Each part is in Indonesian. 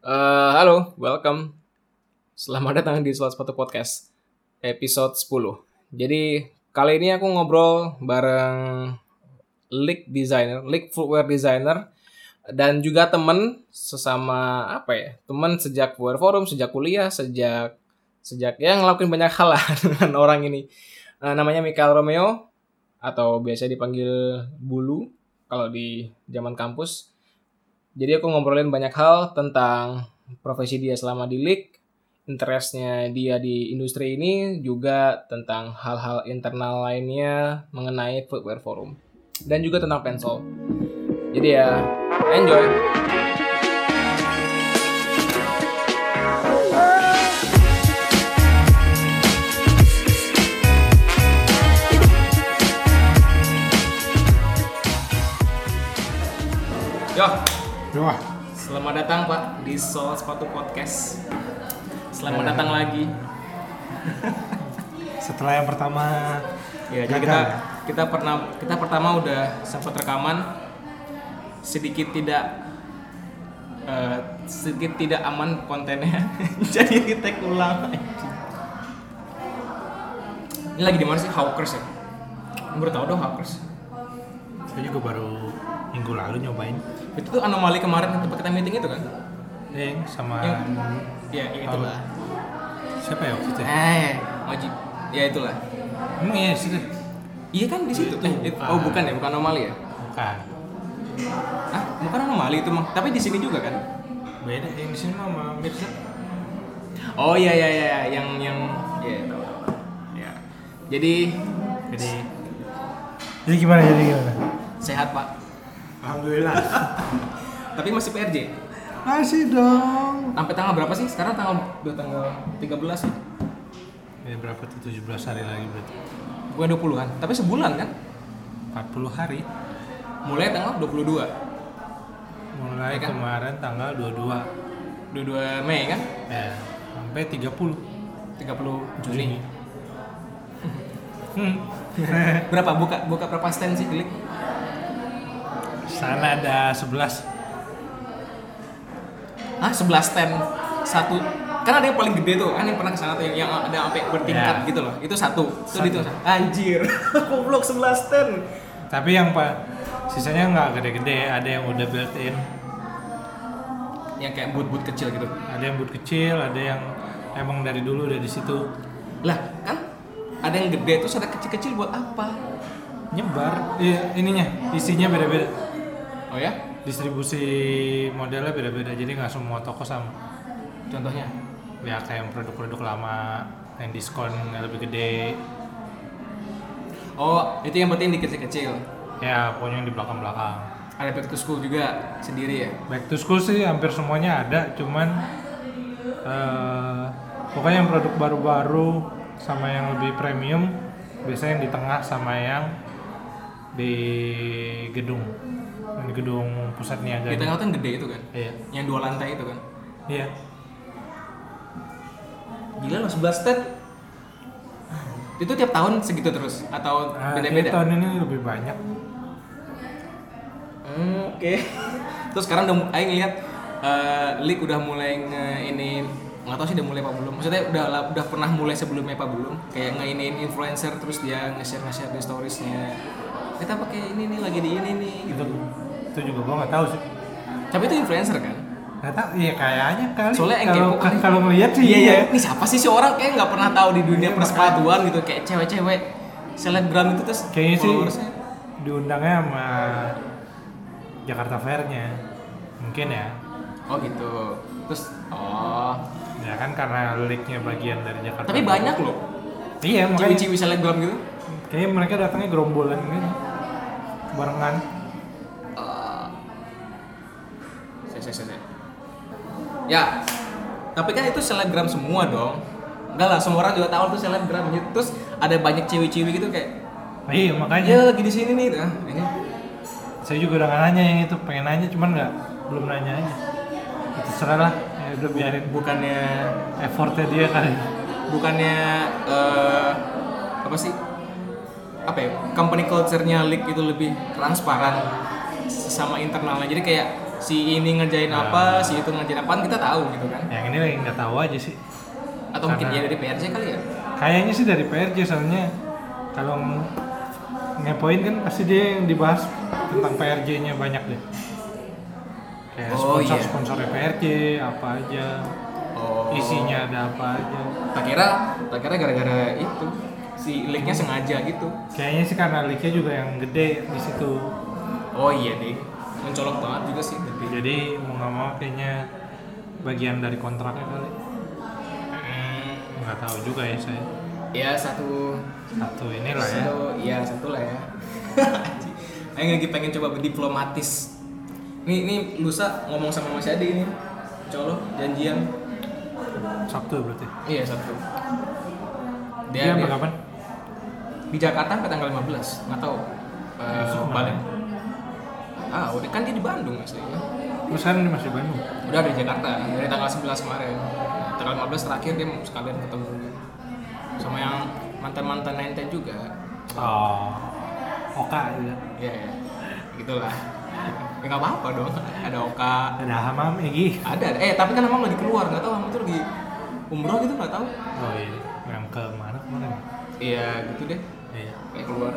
Eh, halo, welcome. Selamat datang di Soal Sepatu Podcast episode 10. Jadi kali ini aku ngobrol bareng league designer, league footwear designer dan juga temen sesama apa ya? Temen sejak footwear forum, sejak kuliah, sejak sejak ya ngelakuin banyak hal lah dengan orang ini. Eh, namanya Michael Romeo atau biasa dipanggil Bulu kalau di zaman kampus. Jadi aku ngobrolin banyak hal tentang profesi dia selama di league, interestnya dia di industri ini, juga tentang hal-hal internal lainnya mengenai footwear forum. Dan juga tentang pensol. Jadi ya, enjoy! Yo, Wah, Selamat datang Pak di Soal Sepatu Podcast. Selamat datang lagi. setelah yang pertama Ya, jadi kita kita pernah kita pertama udah sempat rekaman sedikit tidak eh, sedikit tidak aman kontennya. jadi kita ulang. Ini lagi di mana sih Hawkers ya? Baru tahu dong Hawkers. saya juga baru minggu lalu nyobain Itu tuh anomali kemarin tempat kita meeting itu kan? Deng sama Yang ya itulah. siapa ya waktu itu? ya? Eh, wajib. Ya itulah. Emang iya sih deh. Iya kan di situ. Itu Eh, it- oh bukan ya, bukan anomali ya? Bukan. Ah, bukan anomali itu mah. Tapi di sini juga kan? Beda yang di sini mah sama Mirza. Oh iya iya iya, yang yang ya tahu. Ya. Jadi Jadi Jadi gimana jadi gimana? sehat pak. Alhamdulillah. Tapi masih PRJ. Masih dong. Sampai tanggal berapa sih? Sekarang tanggal udah tanggal 13 ya? Ya berapa tuh 17 hari lagi berarti? Bukan 20-an, tapi sebulan kan? 40 hari. Mulai tanggal 22. Mulai Ya kan? kemarin tanggal 22 22 Mei kan? ya sampai 30 30 Juni. Hmm. Berapa buka buka berapa stand sih klik? Sana ada 11 Ah, 11 stand. Satu. Kan ada yang paling gede tuh. Kan yang pernah ke sana tuh yang, yang ada sampai bertingkat Ya. gitu loh. Itu satu. Itu Satu. itu. Anjir. Goblok 11 stand. Tapi yang pak sisanya nggak gede-gede, ada yang udah built in, yang kayak boot-boot kecil gitu. Ada yang boot kecil, ada yang emang dari dulu udah di situ. Lah kan ada yang gede terus ada kecil-kecil buat apa? Nyebar. Iya, ininya isinya beda-beda, oh ya? Distribusi modelnya beda-beda, jadi nggak semua toko sama. contohnya? Ya kayak yang produk-produk lama yang diskon yang lebih gede, oh itu yang penting di kecil-kecil ya pokoknya yang di belakang-belakang. ada back to school juga sendiri ya? Back to school sih hampir semuanya ada, cuman eh, pokoknya yang produk baru-baru sama yang lebih premium biasanya yang di tengah sama yang di gedung di gedung pusat niaga. di tengah yang gede itu kan Iya. yang dua lantai itu kan Iya. gila loh 11 stand itu tiap tahun segitu terus atau Nah, beda-beda tahun ini lebih banyak. Hmm, oke. Terus sekarang udah mu- Aing lihat eh, League udah mulai nge ini nggak tahu sih udah mulai apa belum. Maksudnya udah udah pernah mulai sebelumnya apa belum? Kayak ngeinin influencer terus dia nge-share nge-share di storiesnya. Kita pakai ini nih lagi di ini nih Itu gitu. Itu juga gua nggak tahu sih. Tapi itu influencer kan? Nggak tahu, iya kayaknya kali. Soalnya yang kalau kan. kalau ngelihat sih Iya iya. iya. Ini siapa sih si orang kayak nggak pernah tahu di dunia Iya, persepatuan gitu kayak cewek-cewek selebgram itu terus Kayaknya sih diundangnya sama Jakarta Fair-nya. Mungkin ya. Oh gitu. Terus oh. Ya kan karena league-nya bagian dari Jakarta. Tapi banyak loh. Iya, makanya Ciwi-ciwi selebgram gitu. kayaknya mereka datangnya gerombolan gitu. Barengan. Saya. Ya, tapi kan itu selebgram semua dong. Enggak lah, semua orang juga tahu tuh selebgram gitu. Terus ada banyak ciwi-ciwi gitu kayak, Nah, iya, makanya ya lagi di sini nih. Ah, ini. saya juga udah nanya yang itu, pengen nanya cuman nggak belum nanya aja. Itu terserah lah, ya udah biarin Bukannya, effortnya dia kali. bukannya eh, apa sih? Apa ya? Company culture-nya League itu lebih transparan sama internalnya. Jadi kayak si ini ngerjain Nah. apa, si itu ngerjain apa, kita tahu gitu kan. Yang ini lagi nggak tahu aja sih. Atau mungkin Karena- ya dari PRJ kali ya. Kayaknya sih dari PRJ soalnya kalau ng- ngepoin kan pasti dia yang dibahas tentang PRJ-nya banyak deh. Kayak Oh, iya. sponsor-sponsornya PRJ apa aja, Oh. isinya ada apa aja. Tak kira, tak kira gara-gara itu si linknya sengaja gitu. Kayaknya sih karena leak-nya juga yang gede di situ. Oh iya deh, mencolok banget juga sih tapi. Jadi mau nggak mau kayaknya bagian dari kontraknya kali. Hmm, Nggak tahu juga ya saya. ya satu, Satu inilah ya. satu, ya satu lah ya. Ayo lagi pengen coba berdiplomatis. Nih, nih lusa ngomong sama Mas Adi ini, colok janjian. Sabtu berarti. Iya Sabtu. Dia, Dia, apa dia kapan? di Jakarta sampai tanggal 15 nggak tahu. Eh, Besok balik. Ah, udah kan dia di Bandung aslinya. Terus kan dia masih Bandung. Udah di Jakarta dari tanggal 11 kemarin. Nah, tanggal 15 terakhir dia mau sekalian ketemu sama yang mantan-mantan Nenten juga. Oh, Oka juga. Ya, ya. gitulah. Ya nggak apa-apa dong. Ada Oka, Ada Hamam Egi. ada. Eh tapi kan Hamam lagi keluar, nggak tahu Hamam itu lagi umroh gitu nggak tahu. Oh iya, yang ke mana kemarin? Iya gitu deh, Iya. kayak keluar.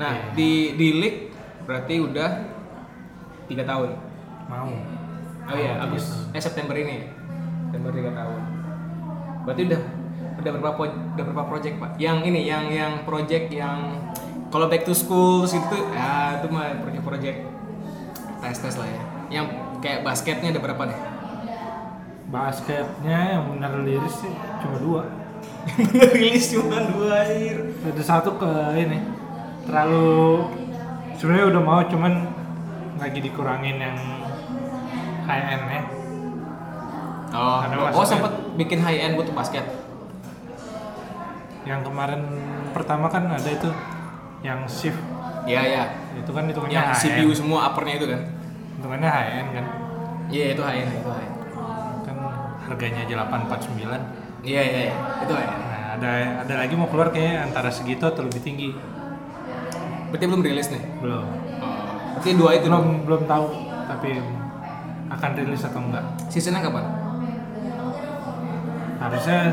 Nah Iya. di di league berarti udah tiga tahun. Mau. Oh iya, Oh, Agus gitu. eh September ini. September 3 tahun. Berarti udah udah berapa udah berapa project, Pak? Yang ini yang yang project yang kalau back to school gitu ya itu mah project-project tes-tes lah ya. Yang kayak basketnya ada berapa deh? Basketnya yang benar liris sih cuma dua. Rilis cuma dua air. Ada satu ke ini terlalu sebenarnya udah mau cuman lagi dikurangin yang high end ya. Oh, Karena oh, masuknya- sempet bikin high end buat basket. Yang kemarin pertama kan ada itu yang shift Iya, iya. itu kan hitungannya Yang high CPU end. semua uppernya itu kan? Hitungannya high end kan. Iya, itu high end, itu high end. Kan harganya aja 849. Iya, iya, iya. Itu high end. Nah, ada ada lagi mau keluar kayaknya antara segitu atau lebih tinggi. Berarti belum rilis nih. Belum. Berarti dua itu belum dong. belum tahu tapi akan rilis atau enggak. Seasonnya kapan? Harusnya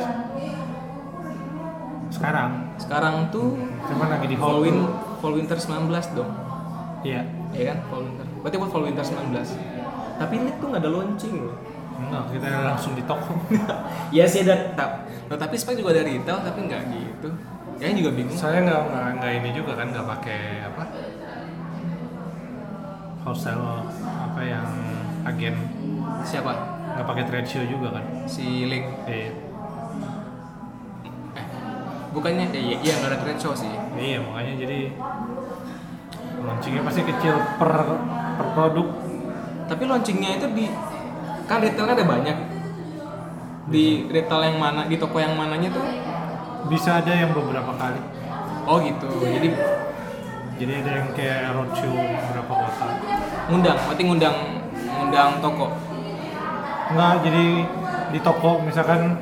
sekarang. Sekarang tuh Cuman lagi di fall, win, fall winter 19 dong. Iya. Iya kan? Fall winter. Berarti buat fall winter 19. Tapi ini tuh nggak ada launching loh. Enggak, kita langsung di toko. Iya sih ada ta- nah, tapi spek juga ada retail tapi nggak gitu. Kayaknya juga bingung. Saya nggak nggak ini juga kan nggak pakai apa wholesale apa yang agen Siapa? nggak pakai trade show juga kan. Si Link. Eh, Eh, bukannya eh, iya, iya nggak ada trade show sih. iya makanya jadi launchingnya pasti kecil per per produk. Tapi launchingnya itu di kan retailnya ada banyak. Di retail yang mana, di toko yang mananya tuh? Bisa ada yang beberapa kali. Oh gitu. Jadi Jadi ada yang kayak roadshow beberapa kota. Ngundang, berarti ngundang ngundang toko. Enggak, jadi di toko misalkan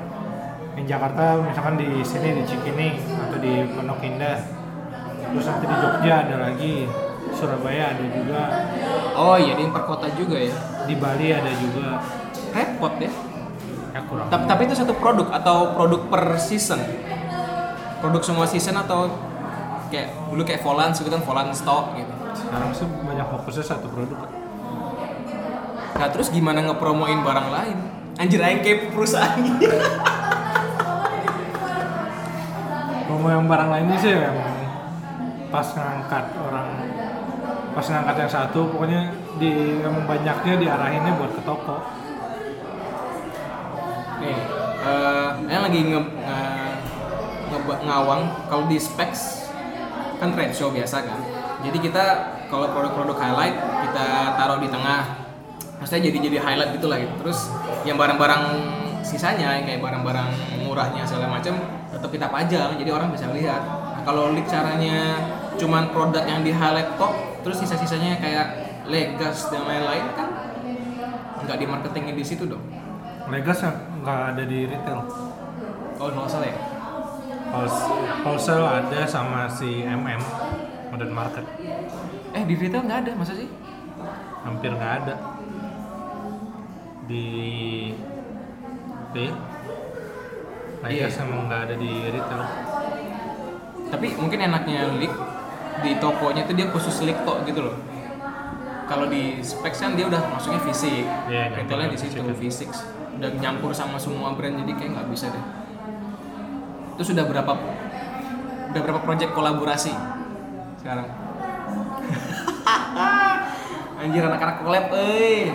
di Jakarta, misalkan di sini di Cikini atau di Pondok Indah. Terus nanti di Jogja ada lagi, Surabaya ada juga, Oh iya, di per kota juga ya. di Bali ada juga. Repot ya. Ya kurang. Tapi, tapi itu satu produk atau produk per season? Produk semua season atau kayak dulu kayak Volans gitu kan Volans stock gitu. Sekarang sih banyak fokusnya satu produk. Nah terus gimana ngepromoin barang lain? Anjir aing kayak perusahaan. Promo yang barang lainnya sih yang pas ngangkat orang pas ngangkat yang satu pokoknya di yang banyaknya diarahinnya buat ke toko. Nih, eh yang lagi nge, nge- nge- ngawang kalau di specs kan trade show biasa kan. Jadi kita kalau produk-produk highlight kita taruh di tengah. Maksudnya jadi jadi highlight gitu lah gitu. Terus yang barang-barang sisanya yang kayak barang-barang murahnya segala macam tetap kita pajang jadi orang bisa lihat. Nah, kalau leak caranya cuman produk yang di highlight top terus sisa-sisanya kayak Legas dan lain-lain kan nggak di marketingin di situ dong. Legas yang nggak ada di retail. Kalau nggak salah ya. Wholes- Wholesale ada sama si MM Modern Market Eh di retail nggak ada masa sih? hampir nggak ada. di di nah Iya. iya. emang nggak ada di retail Tapi mungkin enaknya leak di tokonya tuh dia khusus leak tok gitu loh. Kalau di specs kan dia udah masuknya fisik, Iya, nyampur retailnya di situ kan. fisik, udah nyampur sama semua brand jadi kayak nggak bisa deh. Itu sudah berapa udah berapa project kolaborasi sekarang? Anjir anak-anak collab, eh.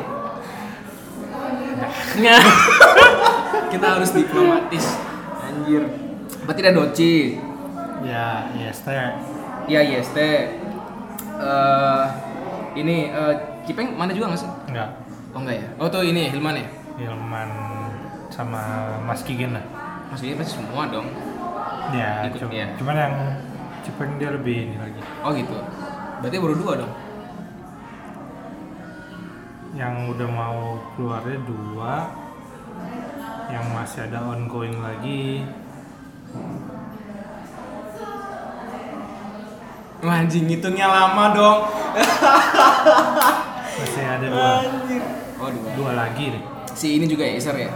Kita harus diplomatis. Anjir. Berarti ada Doci, ya IST Iya IST. Eh ini eh, Kipeng mana juga nggak sih? nggak Oh enggak ya? Oh tuh ini Hilman ya? Hilman sama Mas Kigen lah Maksudnya pasti semua dong. ya Ikut, cu- ya. cuman yang Cipeng dia lebih ini lagi Oh gitu. Berarti baru dua dong. yang udah mau keluarnya dua yang masih ada ongoing lagi anjing hitungnya lama dong. masih ada dua Anjir. Oh dua. dua lagi deh Si ini juga ya Iser ya?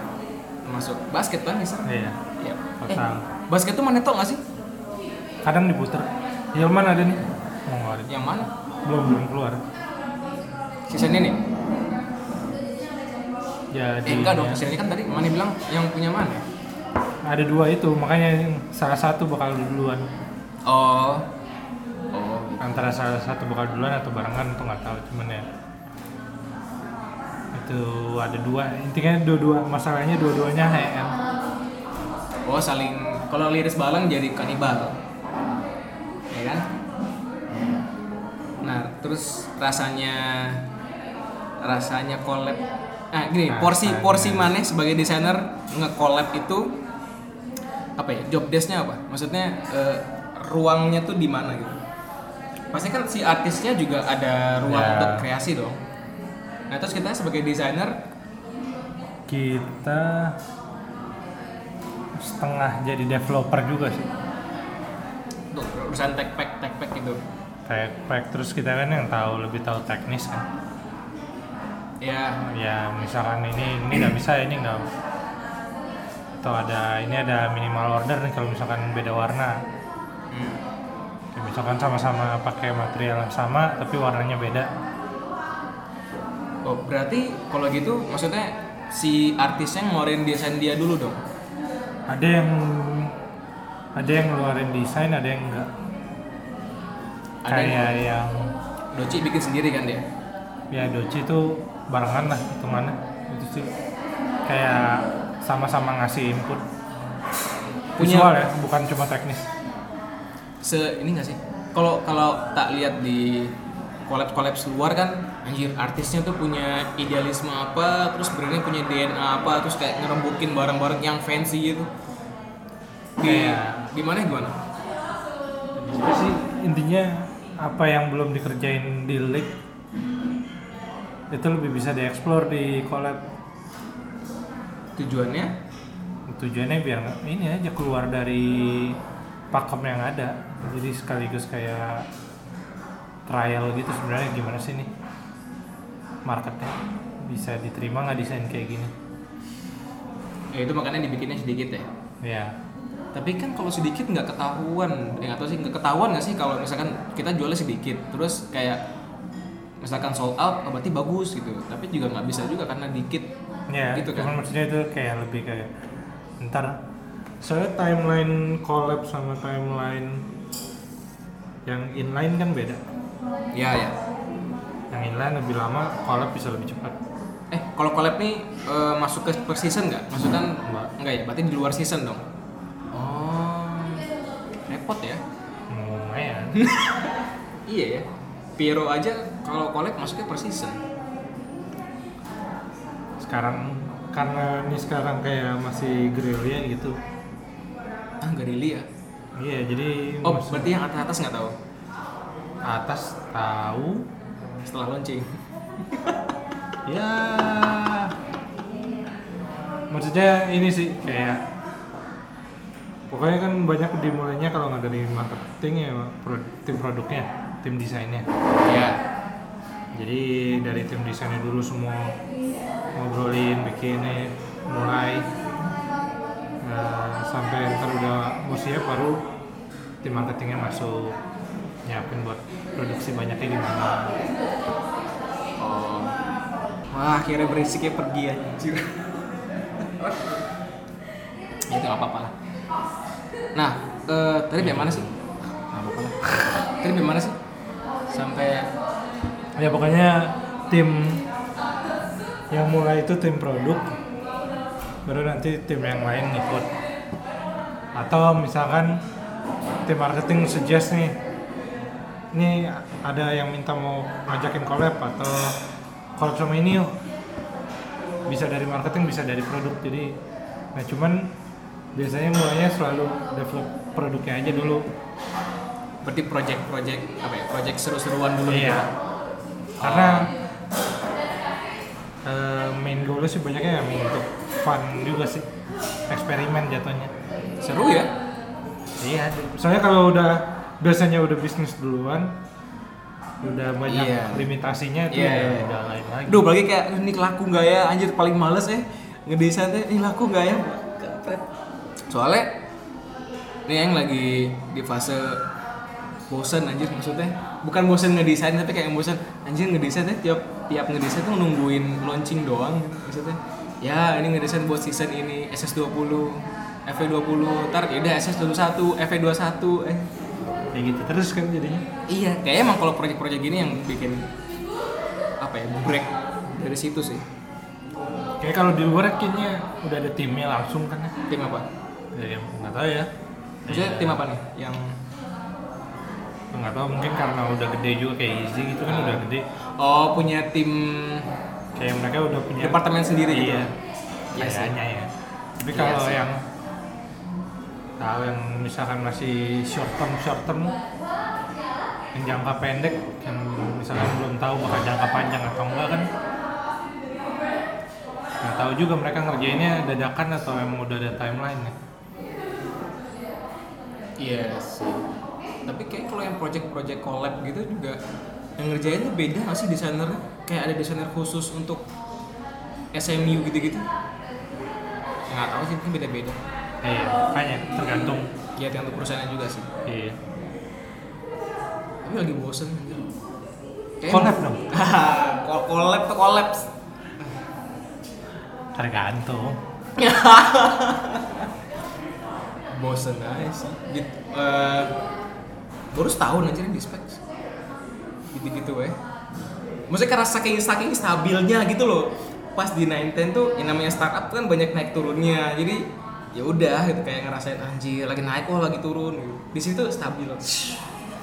Masuk basket kan Iser? iya Iya. Eh, total basket tuh mana tau nggak sih? Kadang diputer Hilman ada nih mau ngeluarin Yang mana? belum belum keluar Season ini? jadi Eh enggak dong, season ini kan tadi Mani bilang yang punya mana? ada dua itu makanya salah satu bakal duluan Oh. Oh. antara salah satu bakal duluan atau barengan itu nggak tahu cuman ya itu ada dua intinya dua-dua masalahnya dua-duanya HM Oh saling kalau liris balang jadi kanibal, terus rasanya rasanya collab, nah gini porsi Rasanya. porsi mana sebagai desainer nge-collab itu apa ya job desknya apa? Maksudnya eh, ruangnya tuh di mana gitu? Pasti kan si artisnya juga ada ruang Ya. untuk kreasi dong. Nah terus kita sebagai desainer kita setengah jadi developer juga sih untuk urusan tech pack tech pack gitu. Tech pack terus kita kan yang tahu lebih tahu teknis kan. Ya ya misalkan ini ini nggak bisa ini nggak atau ada ini ada minimal order nih kalau misalkan beda warna. Hmm. Kayak misalkan sama-sama pakai material yang sama tapi warnanya beda. Oh, berarti kalau gitu maksudnya si artisnya ngeluarin desain dia dulu dong. ada yang ada yang ngeluarin desain ada yang enggak Ada kayak yang yang Doci bikin sendiri kan dia. ya Doci itu barengan lah hitungannya itu sih. Kayak sama-sama ngasih input. Punya- visual ya bukan cuma teknis. Se ini gak sih? Kalau kalau tak lihat di collab collab luar kan anjir artisnya tuh punya idealisme apa terus brandnya punya DNA apa terus kayak ngerembukin barang-barang yang fancy gitu. Di Kayak- gimana? Gimana Itu sih intinya apa yang belum dikerjain di league itu lebih bisa dieksplor di collab. Tujuannya? Tujuannya biar ini aja keluar dari pakem yang ada. Jadi sekaligus kayak trial gitu sebenarnya gimana sih nih marketnya bisa diterima nggak desain kayak gini? Ya itu makanya dibikinnya sedikit ya? Ya tapi kan kalau sedikit nggak ketahuan. Ya nggak tahu sih nggak ketahuan nggak sih kalau misalkan kita jualnya sedikit terus kayak misalkan sold out oh, berarti bagus gitu. Tapi juga nggak bisa juga karena dikit. Ya Gitu kan? maksudnya itu kayak lebih kayak ntar soalnya timeline collab sama timeline yang inline kan beda. Ya ya. Yang inline lebih lama collab bisa lebih cepat. Eh kalau collab nih eh, masuk ke per season nggak? Maksudnya Nggak. nggak ya? Berarti di luar season dong repot ya? Lumayan. Iya ya. Piero aja kalau collab masuknya per season. Sekarang karena ini sekarang kayak masih gerilya gitu. Ah nggak ya iya jadi oh masih- berarti yang atas atas nggak tahu? Atas tahu. Setelah launching. Ya. Maksudnya ini sih kayak pokoknya kan banyak dimulainya kalau nggak dari marketing ya tim produknya tim desainnya ya jadi dari tim desainnya dulu semua ngobrolin bikinnya mulai Nah, sampai ntar udah mau siap baru tim marketingnya masuk nyiapin buat produksi banyaknya gimana Oh. Wah, akhirnya berisiknya pergi anjir. Ya, itu nggak apa-apa lah. Nah, eh, tadi mana sih? Apa-apa lah. Tadi dari mana sih? Sampai ya pokoknya tim yang mulai itu tim produk baru nanti tim yang lain ngikut atau misalkan tim marketing suggest nih ini ada yang minta mau ngajakin collab atau collab sama ini yuk bisa dari marketing bisa dari produk jadi nah cuman biasanya mulainya selalu develop produknya aja dulu berarti project-project apa ya? Project seru-seruan dulu Iya. gitu. karena eh, main goalnya sih banyaknya yang untuk fun juga sih eksperimen jatuhnya Seru ya? iya soalnya kalau udah biasanya udah bisnis duluan udah banyak Iya. limitasinya tuh Iya, udah, iya. udah lain lagi Duh, apalagi kayak ini laku nggak ya? Anjir paling males ya ngedesain teh ini laku nggak ya? Soalnya ini yang lagi di fase bosen anjir maksudnya. Bukan bosen ngedesain tapi kayak bosen. Anjir ngedesain teh tiap tiap ngedesain tuh nungguin launching doang maksudnya. Ya ini ngedesain buat season ini SS20 FV20 ntar ya udah SS21 FV21 eh. Kayak gitu terus kan jadinya. Iya, kayaknya emang kalau proyek-proyek gini yang bikin apa ya break dari situ sih. kayak kalau di luar kayaknya udah ada timnya langsung kan ya. Tim apa? Ya nggak tahu ya Maksudnya tim apa nih? Yang nggak tahu mungkin karena udah gede juga kayak Easy gitu kan udah gede oh punya tim kayak mereka udah punya departemen sendiri gitu. iya Iya sih. kayaknya ya tapi Iya kalau sih. yang tahu yang misalkan masih short term short term yang jangka pendek yang misalkan belum tahu bakal jangka panjang atau enggak kan nggak tahu juga mereka ngerjainnya dadakan atau emang udah ada timeline ya Iya sih. Tapi kayak kalau yang project-project collab gitu juga yang ngerjainnya beda nggak sih desainernya? Kayak ada desainer khusus untuk SMU gitu-gitu? Nggak tahu sih, mungkin beda-beda. iya makanya tergantung Ya tergantung perusahaannya juga sih. iya Tapi lagi bosen. collab dong collab tuh collab. tergantung bosen aja sih. Gitu eh, baru setahun aja di specs gitu gitu weh maksudnya karena saking saking stabilnya gitu loh. Pas di 910 tuh yang namanya startup kan banyak naik turunnya. Jadi ya udah gitu kayak ngerasain anjir lagi naik oh lagi turun. Di situ stabil.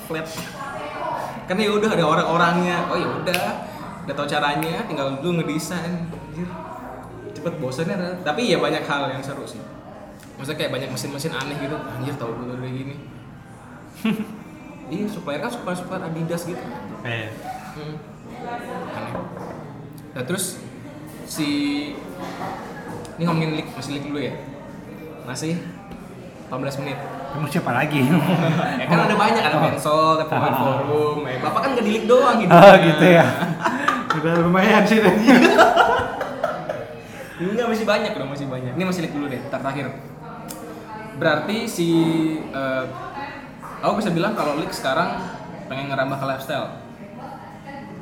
Flat. Karena ya udah ada orang-orangnya. Oh ya udah udah tahu caranya tinggal lu ngedesain. Anjir. Cepet bosannya tapi ya banyak hal yang seru sih maksudnya kayak banyak mesin-mesin aneh gitu. Anjir tau gue kayak gini. Iya supplier kan supplier supplier Adidas gitu. Eh. Hmm. aneh. Nah terus si ini ngomongin leak masih leak dulu ya? Masih 18 menit. Emang siapa lagi? Ya kan ada banyak ada Pensol, ada Pemain Forum. Eh, bapak kan gak di leak doang gitu. Oh gitu ya. Udah lumayan sih tadi. Enggak masih banyak dong, masih banyak. Ini masih leak dulu deh, terakhir. Berarti si eh, aku bisa bilang kalau leak sekarang pengen ngerambah ke lifestyle.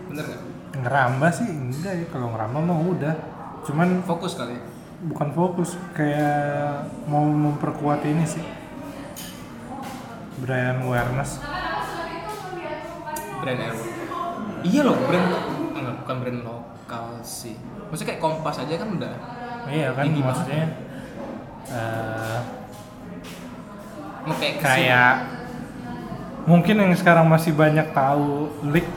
Bener nggak? ngerambah sih enggak ya kalau ngerambah mah udah cuman Fokus kali. ya? bukan fokus kayak mau memperkuat ini sih brand awareness Brand air. Iya loh, brand enggak, bukan brand lokal sih. Maksudnya kayak Kompas aja kan udah. iya kan maksudnya eh, Kayak mungkin yang sekarang masih banyak tahu leak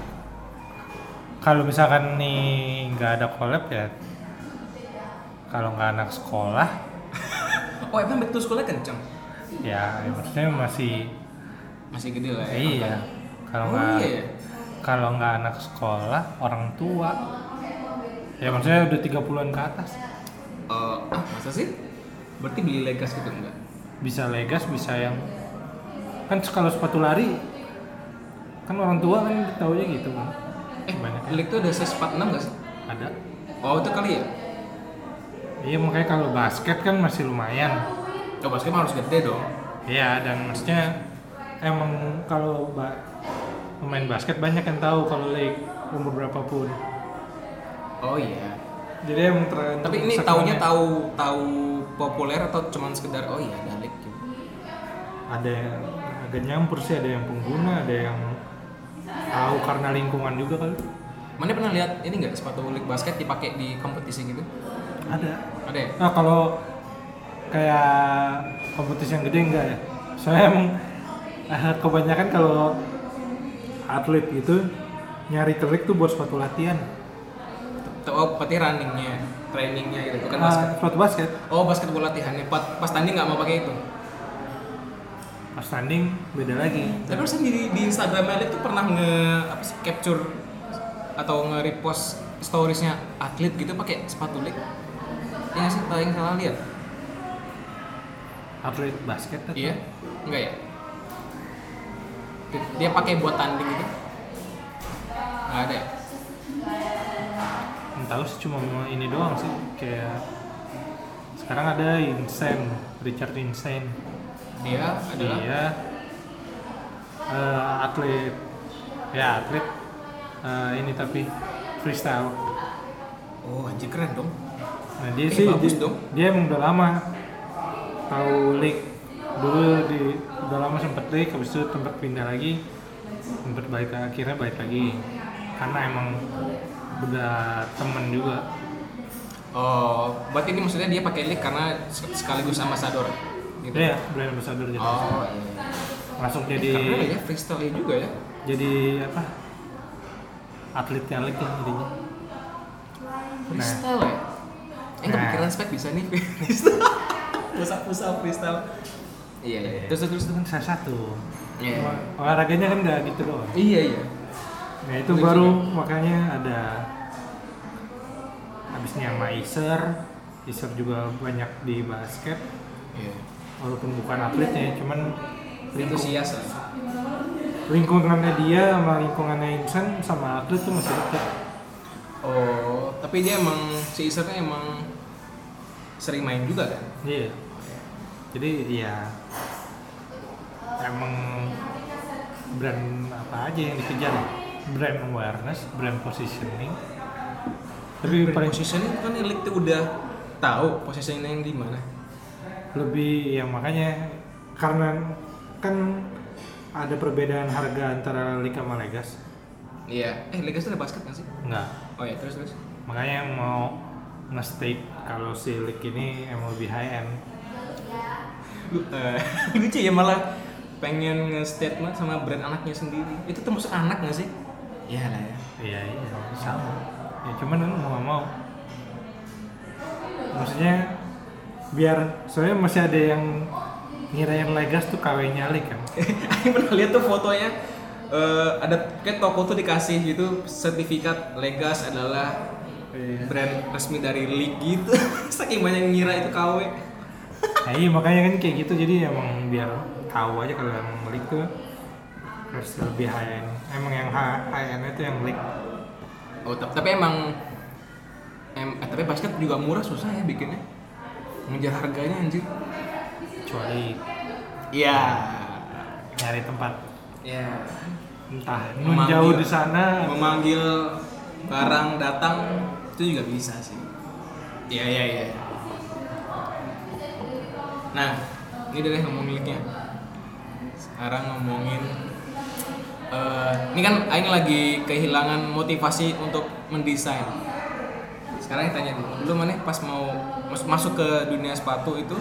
kalau misalkan nih nggak ada collab ya kalau nggak anak sekolah. Oh, emang betul sekolah kenceng. ya, ya maksudnya masih Masih gede lah ya. iya kalau Oh nggak iya ya. kalau nggak anak sekolah orang tua ya maksudnya udah 30-an ke atas Eh, ah, masa sih? Berarti beli Legas gitu enggak? Bisa legas bisa yang kan kalau sepatu lari kan orang tua kan taunya gitu kan Eh, banyak League tuh ada size 46 gak sih? ada Oh itu kali ya? iya makanya kalau basket kan masih lumayan Oh basket mah harus gede dong Iya dan maksudnya emang kalau ba- pemain basket banyak yang tahu kalau league umur berapapun. Oh iya Jadi emang. Tapi ini sekarang taunya ya, tahu tahu populer atau cuman sekedar oh iya League gitu ada yang agak nyampur sih ada yang pengguna ada yang tahu karena lingkungan juga kali. Mana pernah lihat ini nggak sepatu League basket dipakai di kompetisi gitu? Ada. Ada ya? Nah kalau kayak kompetisi yang gede enggak ya? Soalnya emang eh, kebanyakan kalau atlet gitu nyari kerik tuh buat sepatu latihan. Oh berarti runningnya, trainingnya gitu bukan Ah, basket basket. Oh basket bola latihannya pas, pas tanding nggak mau pakai itu Pas tanding beda lagi. Tapi harusnya di, di Instagram Elite tuh pernah nge apa sih capture atau nge repost storiesnya atlet gitu pakai sepatu league. Ya sih, tahu yang salah lihat? Atlet basket atau? Iya, enggak ya? Dia- Dia pakai buat tanding gitu? Nggak ada ya? Tahu sih cuma ini doang sih. Kayak sekarang ada Insane Richard Insane. Dia adalah? Dia eh, atlet. Ya atlet. Eh, ini tapi freestyle. Oh anjir keren dong. nah dia Eh, sih bagus dia, dong. dia emang udah lama tahu league dulu di udah lama sempet league habis itu tempat pindah lagi. Sempet balik akhirnya balik lagi. Karena emang udah temen juga Oh, berarti ini maksudnya dia pakai league karena sek- sekaligus ambasador gitu. Iya, brand ambassador jadi Oh, iya. langsung Jadi jadi ya freestyle juga ya. jadi apa atletnya lagi lah jadinya Freestyle ya? Eh Nah. kepikiran spek bisa nih freestyle. Pusat-pusat freestyle. Iya, iya. terus terus kan salah satu Iya. Olah- olahraganya kan udah gitu doang Iya, iya. Nah itu Lucu baru ya. makanya ada habisnya sama Iser juga banyak di basket Iya. walaupun bukan atletnya cuman Antusias lah. lingkungannya dia sama lingkungannya Insan sama atlet tuh masih dekat Oh, tapi dia emang si Isernya emang sering main juga kan? iya jadi ya emang brand apa aja yang dikejar ya? Brand awareness brand positioning tapi paling positioning kan Elite tuh udah tahu posisinya yang di mana. lebih ya makanya karena kan ada perbedaan harga antara Liga sama Legas Iya. Eh, Legas tuh ada basket nggak sih? enggak Oh ya, terus terus. makanya yang mau nge-state kalau si Lig ini emang lebih high end eh, lucu ya malah pengen nge-statement sama brand anaknya sendiri. Itu termasuk anak nggak sih? Iya lah ya. iya iya. Sama. Ya cuman kan mau nggak mau. Maksudnya biar soalnya masih ada yang ngirain Legas tuh KW-nya Lig kan. Aku pernah lihat tuh fotonya eh, ada kayak toko tuh dikasih gitu sertifikat Legas adalah brand resmi dari league gitu. Saking banyak yang ngira itu KW. nah iya makanya kan kayak gitu. Jadi emang biar tahu aja kalau emang Lig tuh harus lebih high end emang yang end itu yang Lig Oh, tapi, tapi emang em, eh, tapi basket juga murah susah ya bikinnya. Ngejar harganya anjir. kecuali Iya. nyari tempat Ya. entah Memanggil- jauh di sana Memanggil barang datang itu juga bisa sih. Iya, iya, iya. Nah, ini deh ngomong miliknya. Sekarang ngomongin eh, ini kan Aing lagi kehilangan motivasi untuk mendesain. Sekarang tanya dulu, dulu mana pas mau mas- masuk ke dunia sepatu itu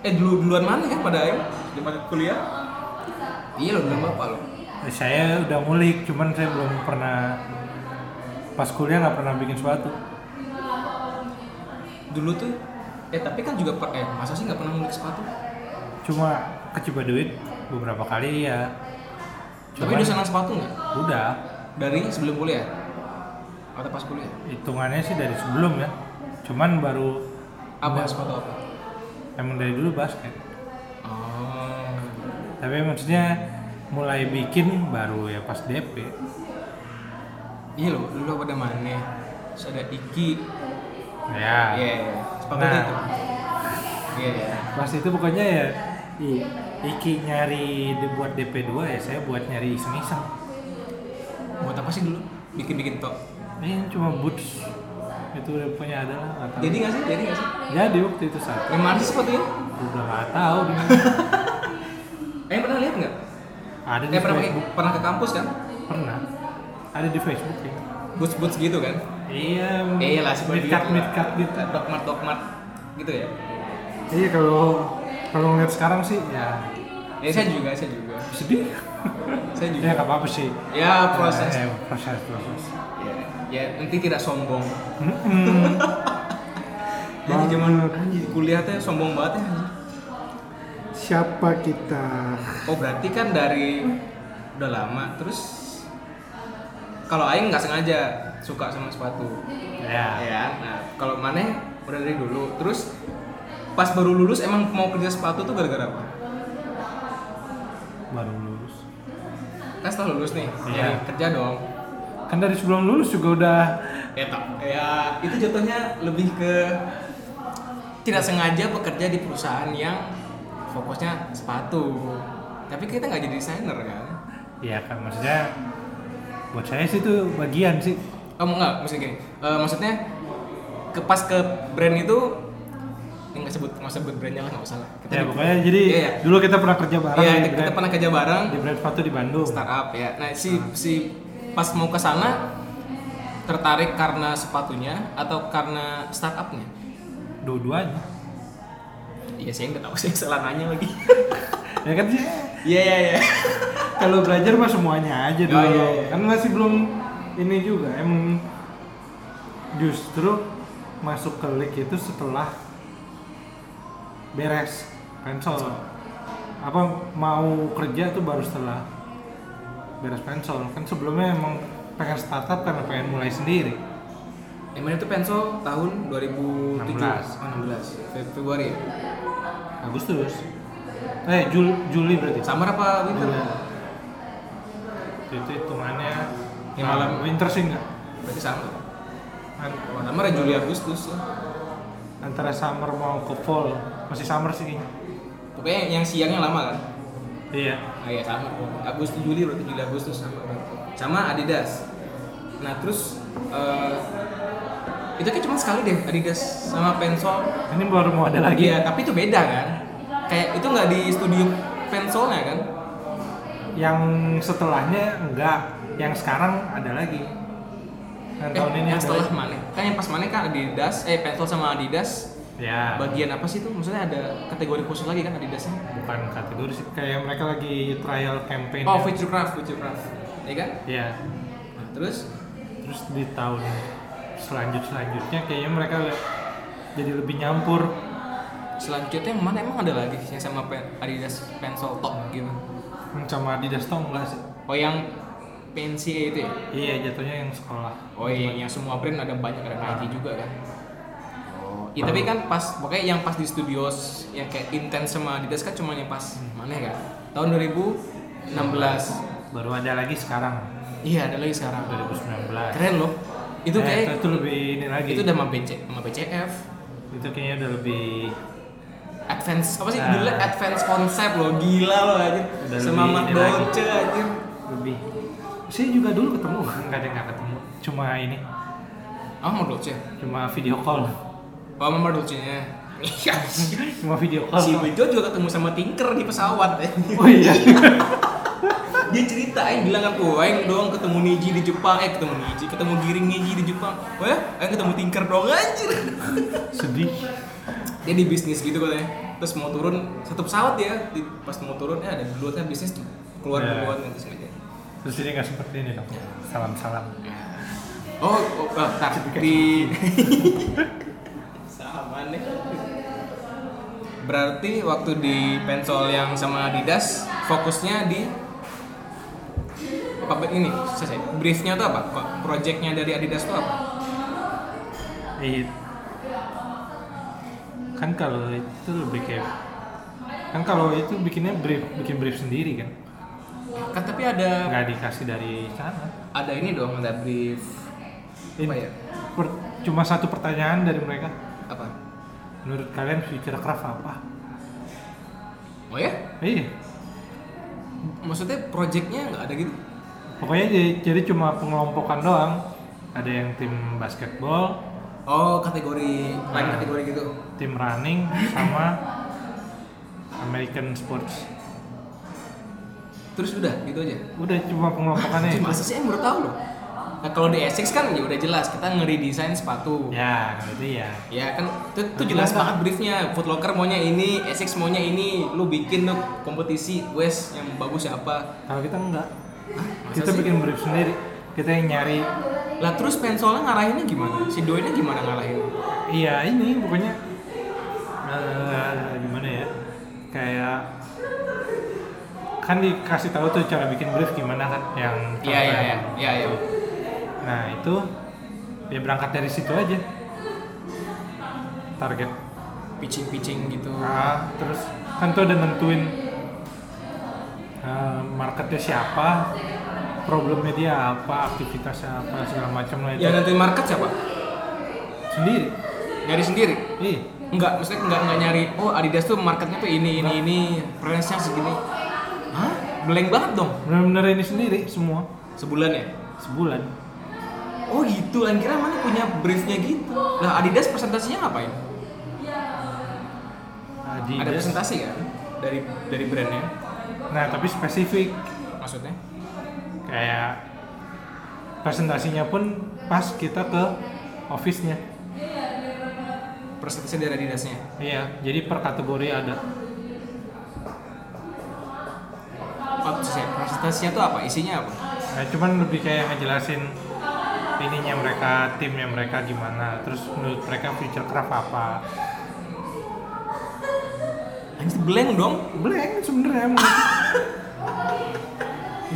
eh dulu duluan mana ya pada Aing di kuliah? Iya loh, duluan bapak loh. saya udah ngulik cuman saya belum pernah pas kuliah nggak pernah bikin sepatu dulu tuh eh tapi kan juga eh masa sih nggak pernah ngulik sepatu cuma keciba duit beberapa kali ya tapi udah senang sepatu nggak? Udah. Dari sebelum kuliah? Atau pas kuliah? Hitungannya sih dari sebelum ya. Cuman baru apa Udah. sepatu apa? Emang dari dulu basket. Oh. Tapi maksudnya mulai bikin baru ya pas DP iya loh dulu ada mana? Terus ada Iki. Ya. Iya iya. Sepatu Nah. itu. Iya iya. Pas itu pokoknya ya i, Iki nyari di- buat DP2 ya saya buat nyari iseng-iseng. Buat apa sih dulu? Bikin bikin tok? Ini cuma boots. Itu udah punya ada lah nggak tahu. Jadi nggak sih? Jadi nggak sih? Jadi waktu itu saat yang mana sih sepatunya? Udah nggak tahu di eh pernah lihat nggak? Ada di eh pernah Facebook. pernah ke kampus kan? Pernah. Ada di Facebook ya. Boots boots gitu kan? Iya. Eh, iya lah mid cut mid cut gitu. Dogmat dogmat gitu ya? Iya kalau kalau ngeliat sekarang sih ya. Ya saya juga saya juga. Sedih? Saya juga. Ya apa apa sih. Ya proses. Eh, proses proses. Ya, ya nanti tidak sombong. Mm-mm. jadi zaman anjir, kuliah teh sombong banget ya siapa kita? Oh berarti kan dari udah lama. Terus kalau Aing nggak sengaja suka sama sepatu. Ya. Ya nah kalau Maneh udah dari dulu. Terus pas baru lulus emang mau kerja sepatu tuh gara-gara apa? Baru lulus. Kan setelah lulus nih Iya. nyari kerja dong. Kan dari sebelum lulus juga udah ya tak ya itu jatuhnya lebih ke tidak sengaja bekerja di perusahaan yang fokusnya sepatu. Tapi kita nggak jadi desainer kan? Ya kan maksudnya buat saya sih itu bagian sih. Kamu nggak maksudnya gini. Eh, maksudnya ke pas ke brand itu nggak sebut nggak sebut brandnya lah nggak usah lah. Kita ya pokoknya jadi Iya, iya. dulu kita pernah kerja bareng di, kita brand, pernah kerja bareng. di brand sepatu di Bandung. Startup ya. Nah si si pas mau ke sana tertarik karena sepatunya atau karena startupnya? Dua-duanya. Iya saya nggak tahu sih salah nanya lagi. Ya kan sih? Iya iya iya. Kalau belajar mah semuanya aja Oh, dulu. iya, iya. kan masih belum ini juga emang justru masuk ke league itu setelah beres. Pensol apa mau kerja tuh baru setelah beres pensol kan sebelumnya emang pengen startup karena pengen mulai sendiri. Emang itu Penso tahun 2007 16. Oh, 16 Fe- Februari ya? Agustus. Eh Jul Juli berarti. Summer apa winter? Juli. itu hitungannya. Yang malam. winter sih enggak? Berarti summer. An- Kalau summer ya Juli Agustus. Ya. antara summer mau ke fall masih summer sih kayaknya Pokoknya yang siangnya lama kan? iya Ah iya summer Agustus Juli berarti Juli Agustus sama. Sama Adidas Nah terus eh, Itu kan cuma sekali deh Adidas sama Pensol ini baru mau ada lagi Iya tapi itu beda kan Kayak itu nggak di studio Pensolnya kan? yang setelahnya enggak yang sekarang ada lagi yang tahun eh, ini yang setelah lagi. mana? Kan yang pas mana kan Adidas, eh Pensol sama Adidas ya bagian apa sih itu? Maksudnya ada kategori khusus lagi kan Adidasnya? bukan kategori sih kayak mereka lagi trial campaign Oh, Future Craft, Future Craft. Ya kan? ya Nah, terus terus di tahun selanjut selanjutnya kayaknya mereka jadi lebih nyampur selanjutnya yang mana emang ada lagi yang sama pen, Adidas Pensol Top gitu. Hmm, sama Adidas tau enggak sih Oh, yang pensi itu ya? iya jatuhnya yang sekolah Oh iya, yang semua brand ada banyak ada Nike juga kan. Iya tapi kan pas pokoknya yang pas di studio yang kayak intens sama Adidas kan cuma yang pas. Mana kan? Tahun 2016. baru ada lagi sekarang. Iya, ada lagi sekarang. 2019 Keren loh. Itu Eh, kayak itu, itu lebih ini lagi. itu udah sama BC, sama BCF. itu kayaknya udah lebih advance apa sih? Nah. dulu advance konsep lo gila lo aja sama lagi. Dolce aja lebih. Saya juga dulu ketemu. Nggak ada nggak ketemu. Cuma ini. Oh Dolce cuma video call oh sama Mark Dolce nya iya. Cuma video call si Wijo juga ketemu sama Tinker di pesawat eh. oh iya. Dia cerita Aing bilang kan oh Aing doang ketemu Niji di Jepang. Eh ketemu Niji ketemu Giring Niji di Jepang. Oh ya? Aing ketemu Tinker doang anjir. Sedih. Dia di bisnis gitu katanya. Terus mau turun satu pesawat ya di, pas mau turun ya ada dua kan bisnis tuh keluar Ya. duluan sengaja terus ini nggak seperti ini dong salam salam Oh, oh oh, tar, di nih. Berarti waktu di pensol yang sama Adidas fokusnya di apa ini? Saya briefnya tuh apa? Projectnya dari Adidas tuh apa? Iya. kan kalau itu lebih kayak kan kalau itu bikinnya brief bikin brief sendiri kan kan tapi ada nggak dikasih dari sana ada ini dong ada brief apa ya Per- cuma satu pertanyaan dari mereka menurut kalian future craft apa? Oh ya? Iya. Maksudnya projectnya nggak ada gitu? Pokoknya jadi, jadi cuma pengelompokan doang. Ada yang tim basketball. Oh kategori lain Nah. kategori gitu. tim running sama American sports. Terus udah gitu aja? Udah cuma pengelompokannya masa sih yang baru tahu loh nah kalau di Essex kan ya udah jelas kita ngeredesain sepatu. Ya itu ya. Ya kan itu, itu jelas banget briefnya. Foot Locker maunya ini, Essex maunya ini. Lu bikin tuh kompetisi West yang bagus siapa? Kalau kita enggak. Masa kita sih? bikin brief sendiri. Kita yang nyari. Lah terus pensolnya ngarahinnya gimana? Si Doinnya gimana ngarahin? iya ini pokoknya eh, gimana ya? Kayak kan dikasih tahu tuh cara bikin brief gimana kan yang Iya iya iya iya iya. Nah itu ya berangkat dari situ aja. Target. Pitching-pitching gitu. Nah terus kan tuh ada nentuin eh, marketnya siapa problemnya dia apa aktivitasnya apa segala macam lah itu. Yang nentuin market siapa? sendiri. Nyari sendiri? iya. Enggak, maksudnya enggak, enggak nyari Oh Adidas tuh marketnya tuh ini, ini, ini Price-nya segini. Hah? Blank banget dong. Benar-benar ini sendiri semua. Sebulan ya? sebulan Oh gitu, lain kira mana punya briefnya gitu Lah Adidas presentasinya ngapain? Adidas. Ada presentasi kan? Dari dari brandnya nah tapi spesifik Maksudnya? kayak presentasinya pun pas kita ke office-nya Presentasi dari Adidasnya iya jadi per kategori ada Oh, presentasinya tuh apa? Isinya apa? nah cuman lebih kayak ngejelasin ininya mereka timnya mereka gimana terus menurut mereka future craft apa Anjir blank dong. blank sebenarnya emang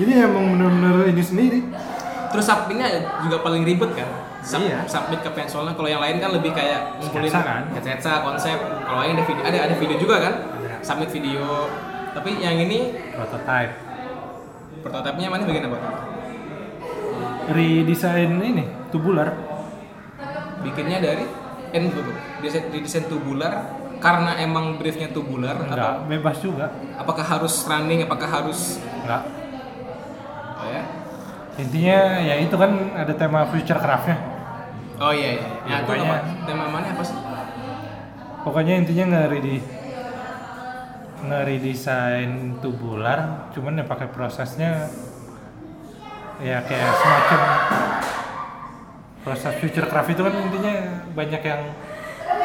jadi emang bener-bener ini sendiri Terus submitnya juga paling ribet kan? Sub, Iya. Submit ke pensolnya. Kalau yang lain kan lebih kayak ngumpulin kan? sketsa, konsep. Kalau lain ada video, ada ada video juga kan? Ada. Submit video. Tapi yang ini prototype prototipenya mana bagian apa? Redesign ini tubular. Bikinnya dari eh tunggu, desain, desain tubular. Karena emang briefnya tubular enggak atau bebas juga. apakah harus running apakah harus enggak. Oh ya? Intinya ya itu kan ada tema future craftnya. Oh iya iya. Ya, ya, itu pokoknya- apa tema mana apa sih? Pokoknya intinya nge ready nge redesign tubular cuman ya pakai prosesnya ya kayak semacam proses future craft itu kan intinya banyak yang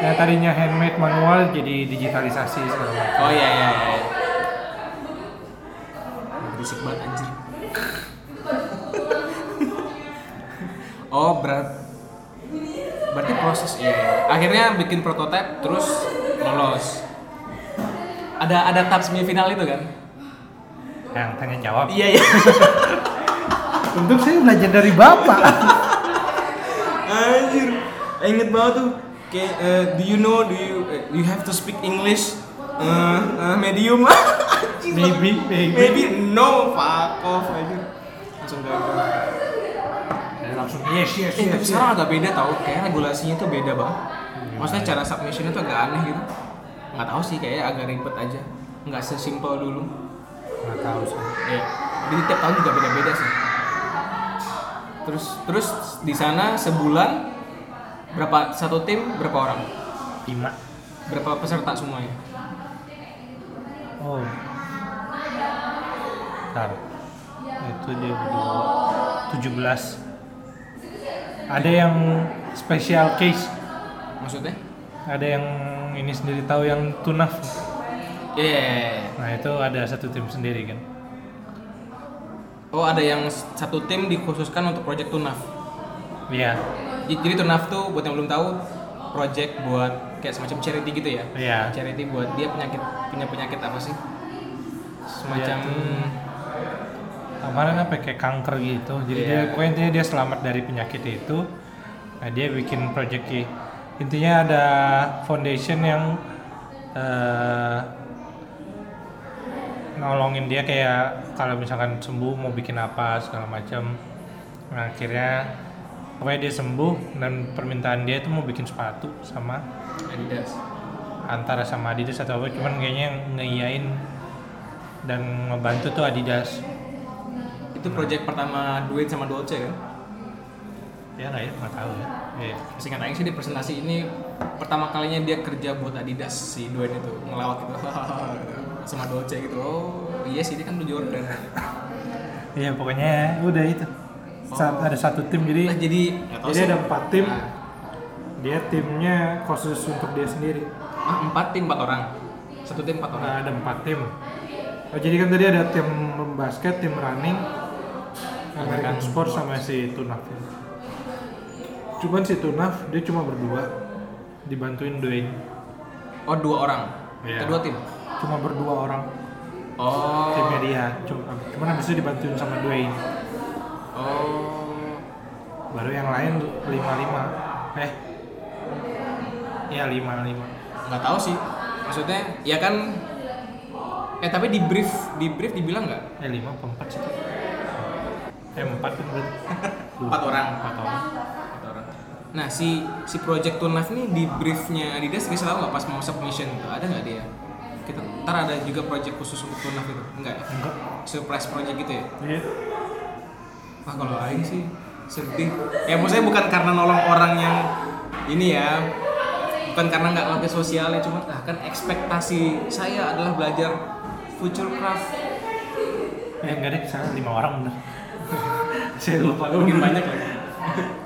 yang tadinya handmade manual jadi digitalisasi segala macam. Oh iya iya iya. Berisik banget anjir. Oh berat. Berarti proses iya. akhirnya bikin prototipe terus lolos. Ada ada tahap semifinal itu kan? Yang tanya jawab. Iya iya untuk saya belajar dari bapak Anjir, inget banget tuh. Kayak, eh, do you know, do you, eh, you have to speak English? Eh, eh, medium. Anjir, Maybe, maybe. maybe, no, fuck off anjir. Langsung gagal. Langsung yes yes Eh, tapi yes, sekarang agak beda tau, kayak regulasinya tuh beda banget. Maksudnya cara submissionnya tuh agak aneh gitu. Nggak tahu sih, kayaknya agak ribet aja. Nggak sesimpel dulu. nggak tahu sih Iya. Jadi tiap tahun juga beda-beda sih. Terus terus di sana sebulan berapa satu tim berapa orang? lima Berapa peserta semuanya? Oh. Bentar. Itu dia berdua 17. Ada yang special case. Maksudnya? Ada yang ini sendiri tahu yang tunaf. Iya. iya, iya, iya. Nah, itu ada satu tim sendiri kan. Oh ada yang satu tim dikhususkan untuk project tunaf. Iya. J- Jadi tunaf tuh buat yang belum tahu project buat kayak semacam charity gitu ya? Iya. Charity buat dia penyakit punya penyakit apa sih? Semacam tuh- Kemarin apa kayak kanker gitu. Jadi Iya. dia pokoknya intinya dia selamat dari penyakit itu. Nah, dia bikin project intinya ada foundation yang eh, nolongin dia kayak kalau misalkan sembuh mau bikin apa segala macam nah, akhirnya pokoknya dia sembuh dan permintaan dia itu mau bikin sepatu sama Adidas. antara sama Adidas atau apa cuman kayaknya ngeiyain dan ngebantu tuh Adidas Itu project pertama Duit sama Dolce kan? ya nggak ya nggak tahu ya Iya. Singkat aja sih di presentasi ini pertama kalinya dia kerja buat Adidas si Dwayne itu ngelawak gitu sama Dolce gitu. Oh iya sih dia kan dulu Jordan. iya pokoknya udah itu Saat ada satu tim jadi Nah, jadi jadi sih. ada empat tim Nah, dia timnya khusus untuk dia sendiri ah, empat tim empat orang. Satu tim empat orang. Nah, ada empat tim. Oh, jadi kan tadi ada tim basket, tim running, American Sport sama si Tunaf. Cuman si Tunaf dia cuma berdua, dibantuin Dwayne. Oh dua orang. Iya. Kedua tim. Cuma berdua orang Oh. timnya dia. Cuma, cuman habis itu dibantuin sama Dwayne. Oh. Baru yang lain lima lima. Eh, ya lima lima. Nggak tahu sih. Maksudnya ya kan. Eh tapi di brief di brief dibilang nggak? Eh lima empat sih? Eh empat kan. Empat orang. Empat orang. Empat orang. Nah si si project Tunaf ini di briefnya Adidas dia selalu nggak pas mau submission gitu. ada nggak dia? Kita ntar ada juga project khusus untuk Tunaf itu enggak ya? Enggak. Surprise project gitu ya? Iya. Wah kalau Aing sih sedih. Ya maksudnya bukan karena nolong orang yang ini ya, bukan karena nggak ngerti sosialnya, cuma ah, kan ekspektasi saya adalah belajar future craft. Eh enggak deh, sana lima orang bener. Saya lupa Mungkin banyak lagi.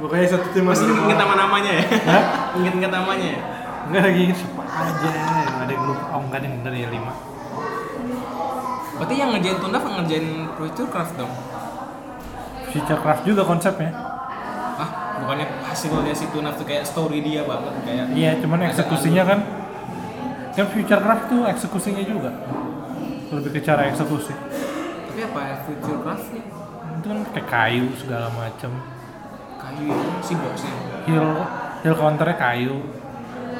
Pokoknya satu tim Masih inget nama namanya ya? Hah? Inget-inget namanya ya? Enggak lagi siapa aja. Yang ada yang lupa. Oh enggak deh bener ya lima. Berarti yang ngerjain Tundaf ngerjain future craft dong? Future Craft juga konsepnya. Ah, bukannya hasilnya si Tunaf tuh kayak story dia banget kayak Iya, cuman Ada eksekusinya kan kan Future Craft tuh eksekusinya juga. Lebih ke cara eksekusi. Tapi apa ya future craft nih? Itu kan kayak kayu segala macem. Kayu ya, si boxnya. Hill hill counternya kayu.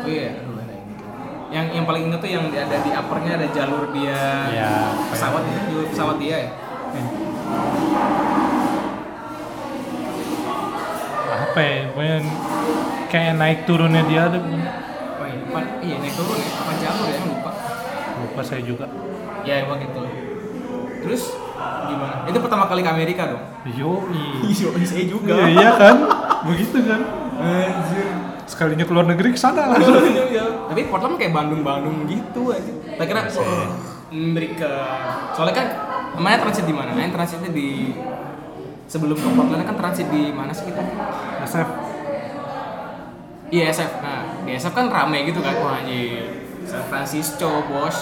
Oh iya, aduh ada yang gitu. Yang yang paling inget tuh yang ada di uppernya ada jalur dia Iya. pesawat ya, jalur pesawat dia ya. Eh. Apa ya? Pokoknya kayak naik turunnya dia ada bukan? Oh iya, iya naik turun ya, apa jalur ya, lupa. lupa saya juga. Ya emang gitu. Terus gimana? Itu pertama kali ke Amerika dong. Yo, Iya, saya juga. iya, iya kan? Begitu kan? Anjir. Sekalinya keluar negeri ke sana langsung. Iya. Tapi Portland kayak Bandung-Bandung gitu aja. Tak kira. Amerika. Soalnya kan namanya transit di mana? Nah, transitnya di sebelum ke Portland kan transit di mana sih kita? SF. Iya SF. Nah di SF kan rame gitu kan. Wah anjir. San Francisco, bos.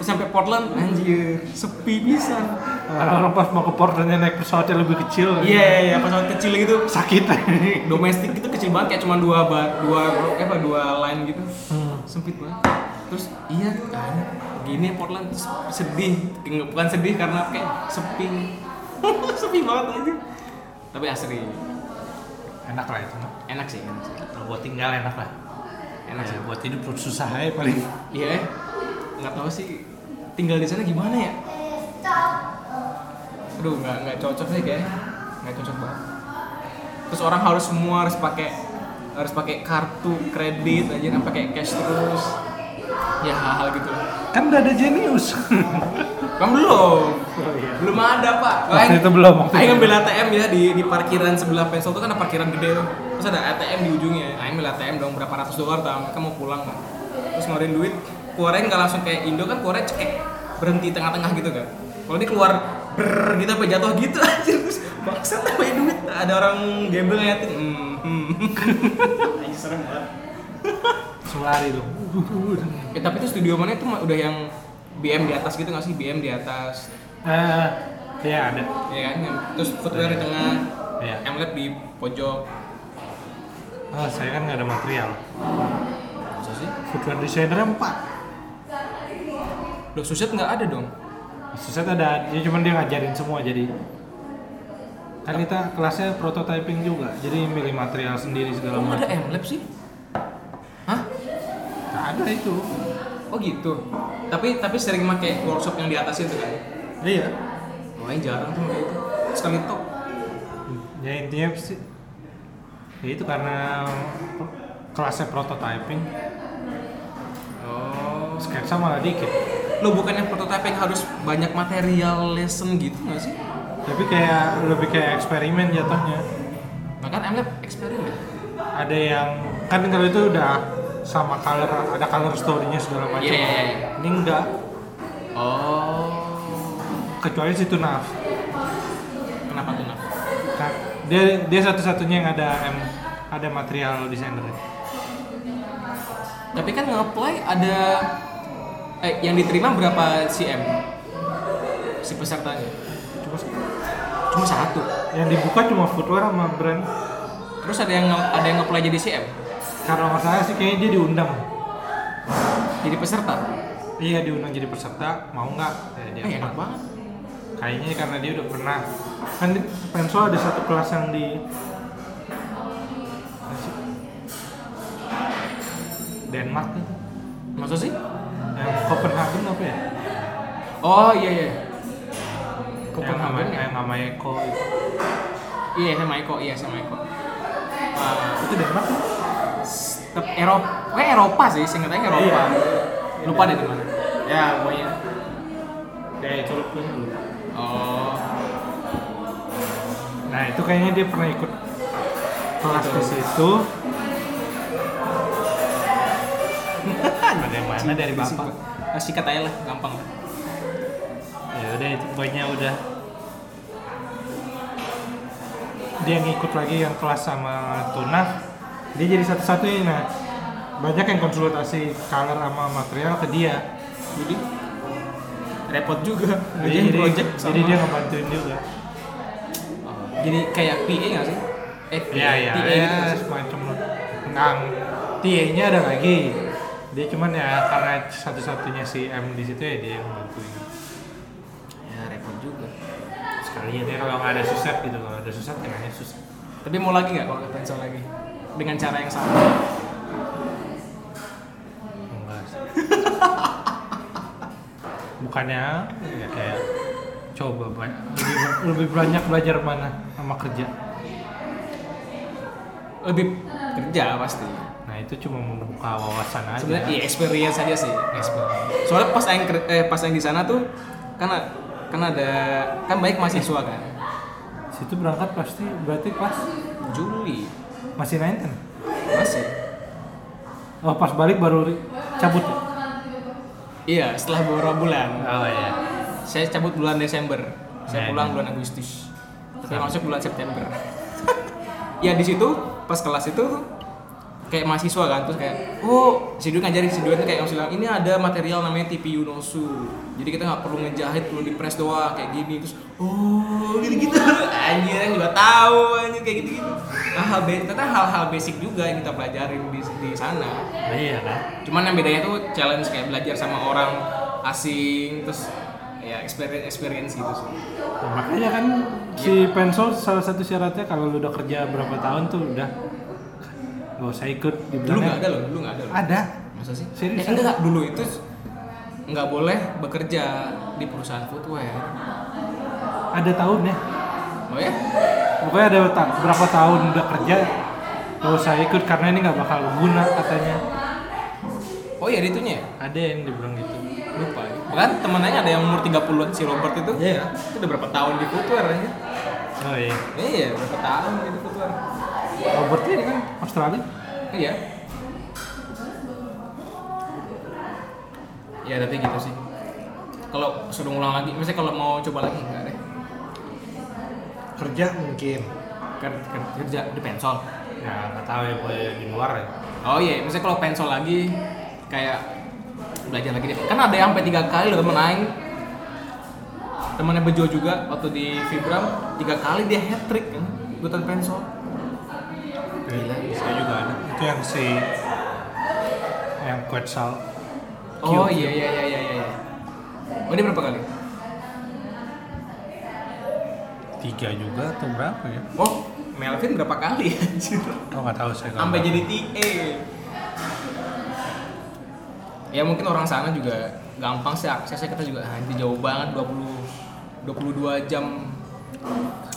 Terus sampai Portland, anjir, sepi bisa. Orang-orang pas mau ke Portlandnya naik pesawatnya lebih kecil. Iya, iya, iya, pesawat kecil gitu. Sakit. Domestik gitu kecil banget kayak cuma dua ba- dua apa dua line gitu. Hmm. Sempit banget. Terus iya kan, gini Portland terus sedih, bukan sedih karena kayak sepi. sepi banget aja. Tapi asri, Enak lah itu. enak sih, enak sih. Kalau buat tinggal enak lah. Enak sih. Ya, buat hidup susah aja paling. Iya, eh. nggak tahu sih tinggal di sana gimana ya. Aduh, nggak nggak cocok sih kayak, nggak cocok banget. Terus orang harus semua harus pakai harus pakai kartu kredit aja, apa pakai cash terus. Ya hal-hal gitu. Kan udah ada Genius. Kan belum, Oh iya. belum ada pak. Waktu itu belum, waktu Aing itu ngambil ATM ya di di parkiran sebelah Pensol tuh kan ada parkiran gede tuh. Terus ada ATM di ujungnya. Aing ambil ATM dong berapa ratus dolar tau. Mereka mau pulang kan. Terus ngeluarin duit, keluarin nggak langsung kayak Indo kan keluarnya cekek berhenti tengah-tengah gitu kan. Kalau ini keluar ber gitu apa jatuh gitu aja terus bangsat apa ya duit ada orang gambling ngeliatin hmm, hmm. Serem banget Sulari dong. eh, tapi itu studio mana itu udah yang BM di atas gitu nggak sih BM di atas Eh, ya ada. ya kan terus footwear di tengah Iya. Emlet di pojok Ah, saya kan nggak ada material. Masa sih? Footwear designer empat. Loh, suset nggak ada dong? Suset ada, ya cuman dia ngajarin semua jadi kan kita kelasnya prototyping juga, jadi milih material sendiri segala nggak ada macam. Emlab sih? Hah? Nggak ada itu. Oh gitu. Tapi tapi sering pakai workshop yang di atas itu kan. iya Wah, ini jarang tuh kayak itu. Sekali top. ya intinya sih ya itu karena kelasnya prototyping Oh. sketsa malah dikit Lo bukannya prototyping harus banyak material lesson gitu nggak sih? tapi kayak lebih kayak eksperimen jatuhnya Bahkan MLab eksperimen. ada yang kan kalau itu udah sama color ada color story-nya segala macam Iya, iya, iya. ini enggak Oh. kecuali si Tunaf Kenapa tuh? Naf? Kan dia dia satu-satunya yang ada em, ada material desainer Tapi kan nge-apply ada eh yang diterima berapa CM? Si pesertanya. cuma Cuma satu. yang dibuka cuma footwear sama brand Terus ada yang ada yang nge-apply jadi CM? karena masalah sih kayaknya dia diundang Jadi peserta. iya diundang jadi peserta mau nggak ya, dia Eh, enak banget. kayaknya karena dia udah pernah kan di Pensol ada satu kelas yang di? Denmark Maksud sih? Copenhagen apa ya Oh iya iya. yang sama Copenhagen ya? yang sama Eko Iya sama Eko, iya sama Eko. Ah, itu Denmark kan? tetap Eropa, kayak Eropa sih, singkatnya Eropa. Iya. Lupa deh di mana. Ya pokoknya. ya itu lupa Oh. nah itu kayaknya dia pernah ikut kelas di situ ada yang mana dari bapak? Ah, Sikat aja lah, gampang. ya udah itu pokoknya udah. Dia ngikut lagi yang kelas sama Tuna dia jadi satu-satunya nah. Banyak yang konsultasi color sama material ke dia. Jadi repot juga. jadi, jadi, project sama. jadi dia ngebantuin juga. Oh, jadi kayak PA nggak sih? Eh, ya ya, PA ya gitu nggak sih? semacam ngang TA-nya ada lagi dia cuman ya karena satu-satunya si M di situ ya dia yang ngebantuin Ya repot juga. sekalinya dia kalau nggak ada susah gitu kalau ada susah kayaknya susah Tapi mau lagi nggak kalau pencil lagi? Dengan cara yang sama. enggak bukannya ya kayak coba banyak lebih, lebih banyak belajar mana sama kerja Lebih kerja pasti. Itu cuma membuka wawasan aja Sebenarnya iya experience aja sih. Experience. Soalnya pas yang eh, pas yang di sana tuh kan a- kan ada kan baik mahasiswa kan. situ berangkat pasti berarti pas Juli masih nine masih. oh pas balik baru cabut ya? Iya, setelah beberapa bulan. oh iya Saya cabut bulan Desember. Saya Nah, pulang ini. bulan Agustus. Tapi masuk bulan September. ya di situ pas kelas itu kayak mahasiswa kan terus kayak oh si Dwi ngajarin si Dwi tuh kayak yang bilang ini ada material namanya TPU Nosu jadi kita nggak perlu ngejahit perlu di press doang kayak gini terus oh gitu gitu. Anjir yang juga tahu anjir kayak gitu gitu. Hal-hal ba- ternyata hal-hal basic juga yang kita pelajarin di di sana. Nah, iya kan? Cuman yang bedanya tuh challenge kayak belajar sama orang asing terus ya experience experience gitu sih. Nah, makanya kan si Pensol salah satu syaratnya kalau lu udah kerja berapa tahun tuh udah nggak usah ikut di dulu nggak ada loh dulu nggak ada loh. Ada? Masa sih? Serius? Eh, enggak dulu itu nggak boleh bekerja di perusahaan footwear. Ada tahunnya oh ya pokoknya ada ta- berapa tahun udah kerja nggak usah ikut karena ini nggak bakal guna katanya. Oh iya itunya ya? Ada yang dibilang gitu. Lupa. Ya. bahkan temennya ada yang umur 30-an si Robert itu. Iya. itu udah berapa tahun di footwear aja? Oh iya. Iya berapa tahun di footwear Robert ini kan Australia? Iya. Ya tapi gitu sih. Kalau suruh ngulang lagi misalnya kalau mau coba lagi enggak deh kerja mungkin. Ker- ker- kerja di pensol. Ya nggak tahu ya boleh di luar ya. Oh iya misalnya kalau pensol lagi kayak belajar lagi deh. Kan ada yang sampai tiga kali loh temen aing. Temennya Bejo juga waktu di Vibram tiga kali dia hat trick kan ikutan pensol Gila, saya juga ada itu yang si yang Quetzal oh iya iya iya iya iya. Oh dia berapa kali? Tiga juga atau berapa ya? Oh Melvin berapa kali? Anjir oh nggak tahu saya sampai jadi TA ya mungkin orang sana juga gampang sih aksesnya. Kita juga nanti jauh banget 20 22 jam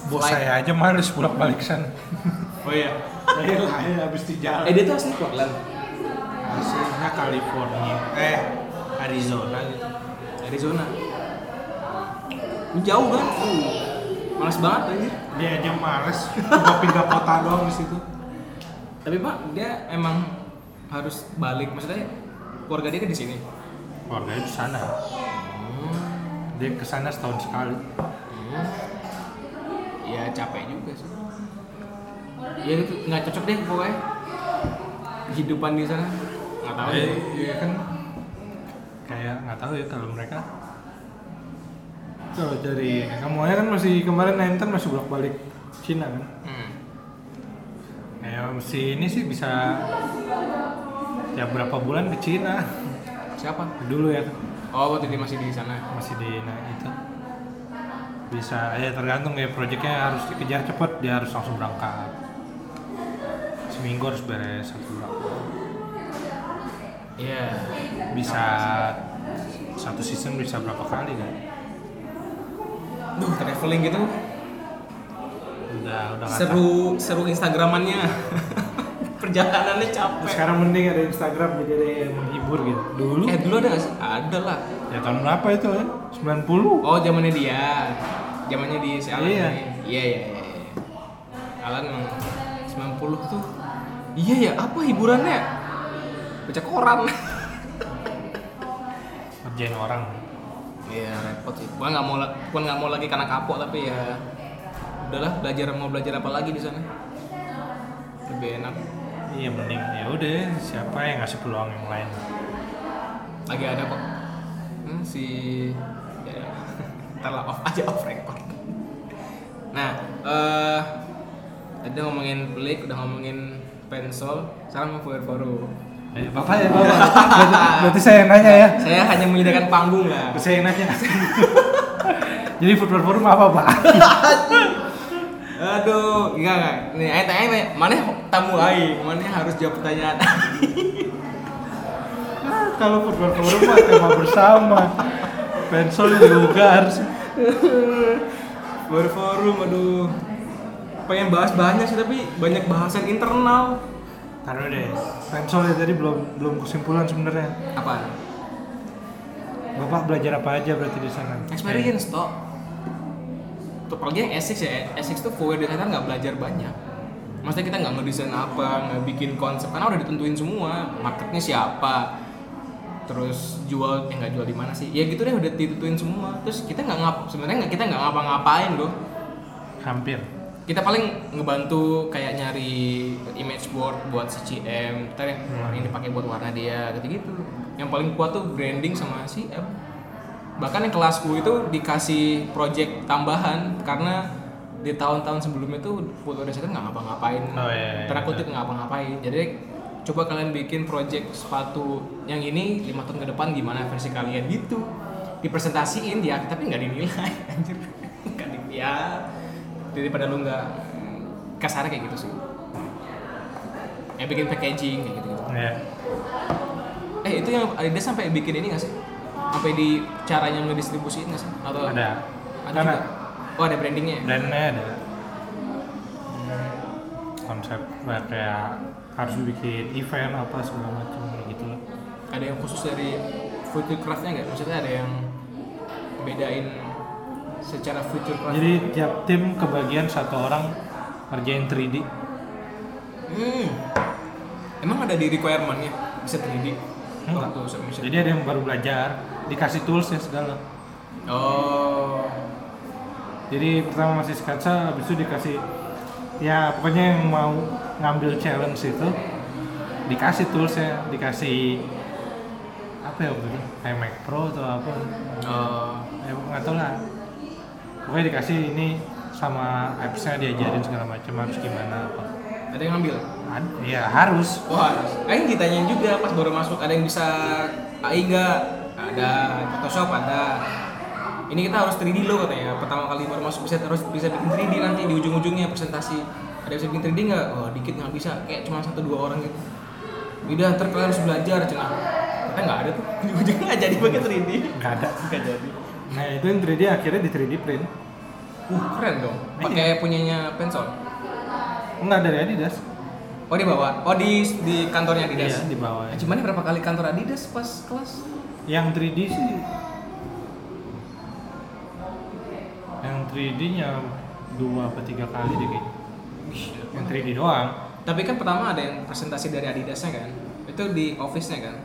Bos saya aja males pulang balik sana. oh iya. Saya lah habis di jalan. eh dia tuh asli Portland. Hasilnya California, eh Arizona gitu. Arizona. Ini jauh kan uh, males banget anjir. Dia aja males, cuma pindah kota doang di situ. tapi pak dia emang harus balik. Maksudnya keluarga dia kan di sini? Keluarganya di sana. Dia ke sana setahun sekali. ya capek juga sih ya itu nggak cocok deh pokoknya. Kehidupan di sana. Nggak tahu Eh, deh iya kan. Kayak nggak tahu ya kalau mereka. Kalau dari kamu aja kan masih kemarin Nenten masih bolak balik Cina kan. Hmm. mesti ini sih bisa tiap berapa bulan ke Cina. Siapa? Dulu ya. Oh waktu dia masih di sana. Masih di nah itu. Bisa ya tergantung ya proyeknya harus dikejar cepet dia harus langsung berangkat seminggu harus beres satu berapa Iya bisa satu season bisa berapa kali kan? Duh traveling gitu. Udah udah seru seru instagramannya. Perjalanannya capek. Sekarang mending ada Instagram jadi ada yang menghibur gitu. Dulu? Eh dulu ada ada lah. Ya tahun berapa itu ya 90 oh zamannya dia. Zamannya di si Alan Iya. nih. iya iya iya iya. Alan emang 90 tuh iya ya apa hiburannya baca koran ngerjain orang Iya repot sih. Gua nggak mau, gua nggak mau lagi karena kapok tapi ya udahlah belajar mau belajar apa lagi di sana. Lebih enak. iya mending ya udah siapa yang ngasih peluang yang lain Lagi ada kok. Hmm, si ya, ya. ntar lah off aja off record. Nah, eh tadi udah ngomongin Blake, udah ngomongin Pensol, mau Fuer baru. eh, bapak ya bapak berarti, berarti saya yang nanya ya Saya hanya menyediakan panggung lah. saya yang nanya jadi football forum apa pak Aduh, enggak enggak. Nih, ayo tanya, tanya, mana tamu aing, mana harus jawab pertanyaan. Ah, kalau football forum mah tema bersama pensol juga harus Berforum, aduh. Pengen bahas banyak sih tapi banyak bahasan internal. taruh deh pensol ya tadi belum belum kesimpulan sebenarnya Apa? bapak belajar apa aja berarti di sana Experience toh. Tuh apalagi yang Essex ya, Essex tuh forward designer nggak belajar banyak. Maksudnya kita nggak ngedesain apa, nggak bikin konsep karena udah ditentuin semua. Marketnya siapa, terus jual, eh nggak jual di mana sih? Ya gitu deh udah ditentuin semua. Terus kita nggak ngap, sebenarnya nggak kita nggak ngapa-ngapain loh. hampir kita paling ngebantu kayak nyari image board buat CCM, ntar yang Hmm. ini dipakai buat warna dia, gitu-gitu. Yang paling kuat tuh branding sama CM. Bahkan yang kelasku itu dikasih project tambahan karena di tahun-tahun sebelumnya tuh foto desainer nggak ngapa-ngapain, Oh, iya, iya, tanda kutip nggak ngapa-ngapain. Jadi coba kalian bikin project sepatu yang ini lima tahun ke depan gimana versi kalian gitu dipresentasiin dia tapi nggak dinilai anjir nggak ya daripada lu nggak kasar kayak gitu sih. Ya bikin packaging kayak gitu gitu ya eh itu yang Adidas sampai bikin ini nggak sih? Sampai di caranya ngedistribusiin nggak sih? Atau ada. Ada juga? oh ada brandingnya ya? brandnya ada. Konsep kayak harus bikin event apa segala macam gitu lah. Ada yang khusus dari future craftnya nggak? Maksudnya ada yang bedain secara future craft jadi tiap tim kebagian satu orang ngerjain 3D hmm. emang ada di requirementnya bisa 3D Enggak. waktu submission. Jadi ada yang baru belajar dikasih tools ya segala. Oh. Jadi pertama masih sketsa habis itu dikasih ya pokoknya yang mau ngambil challenge itu dikasih toolsnya dikasih apa ya waktu itu? kayak Mac Pro atau apa? Oh. Ya nggak tahu lah pokoknya dikasih ini sama appsnya diajarin segala macam harus gimana apa ada yang ngambil Ad- ya harus Wah, Aing ditanyain juga pas baru masuk ada yang bisa AI nggak? Ada Photoshop ada. Ini kita harus 3D lo katanya. Pertama kali baru masuk bisa harus bisa bikin 3D nanti di ujung-ujungnya presentasi. Ada yang bisa bikin 3D nggak? Oh dikit nggak bisa. Kayak cuma satu dua orang gitu. Udah ntar kalian harus belajar cenah. Eh nggak ada tuh. Ujung-ujungnya nggak jadi pakai 3D. nggak ada Nggak jadi. Nah itu yang 3D akhirnya di 3D print Uh, keren dong. Pakai punyanya Pensol. enggak dari Adidas Oh di bawah. Oh di di kantornya Adidas. Iya, di bawah. Eh, Cuman berapa kali kantor Adidas pas kelas? yang 3D sih yang 3D nya dua apa tiga kali deh kayaknya yang 3D doang Tapi kan pertama ada yang presentasi dari Adidasnya kan. Itu di office-nya kan.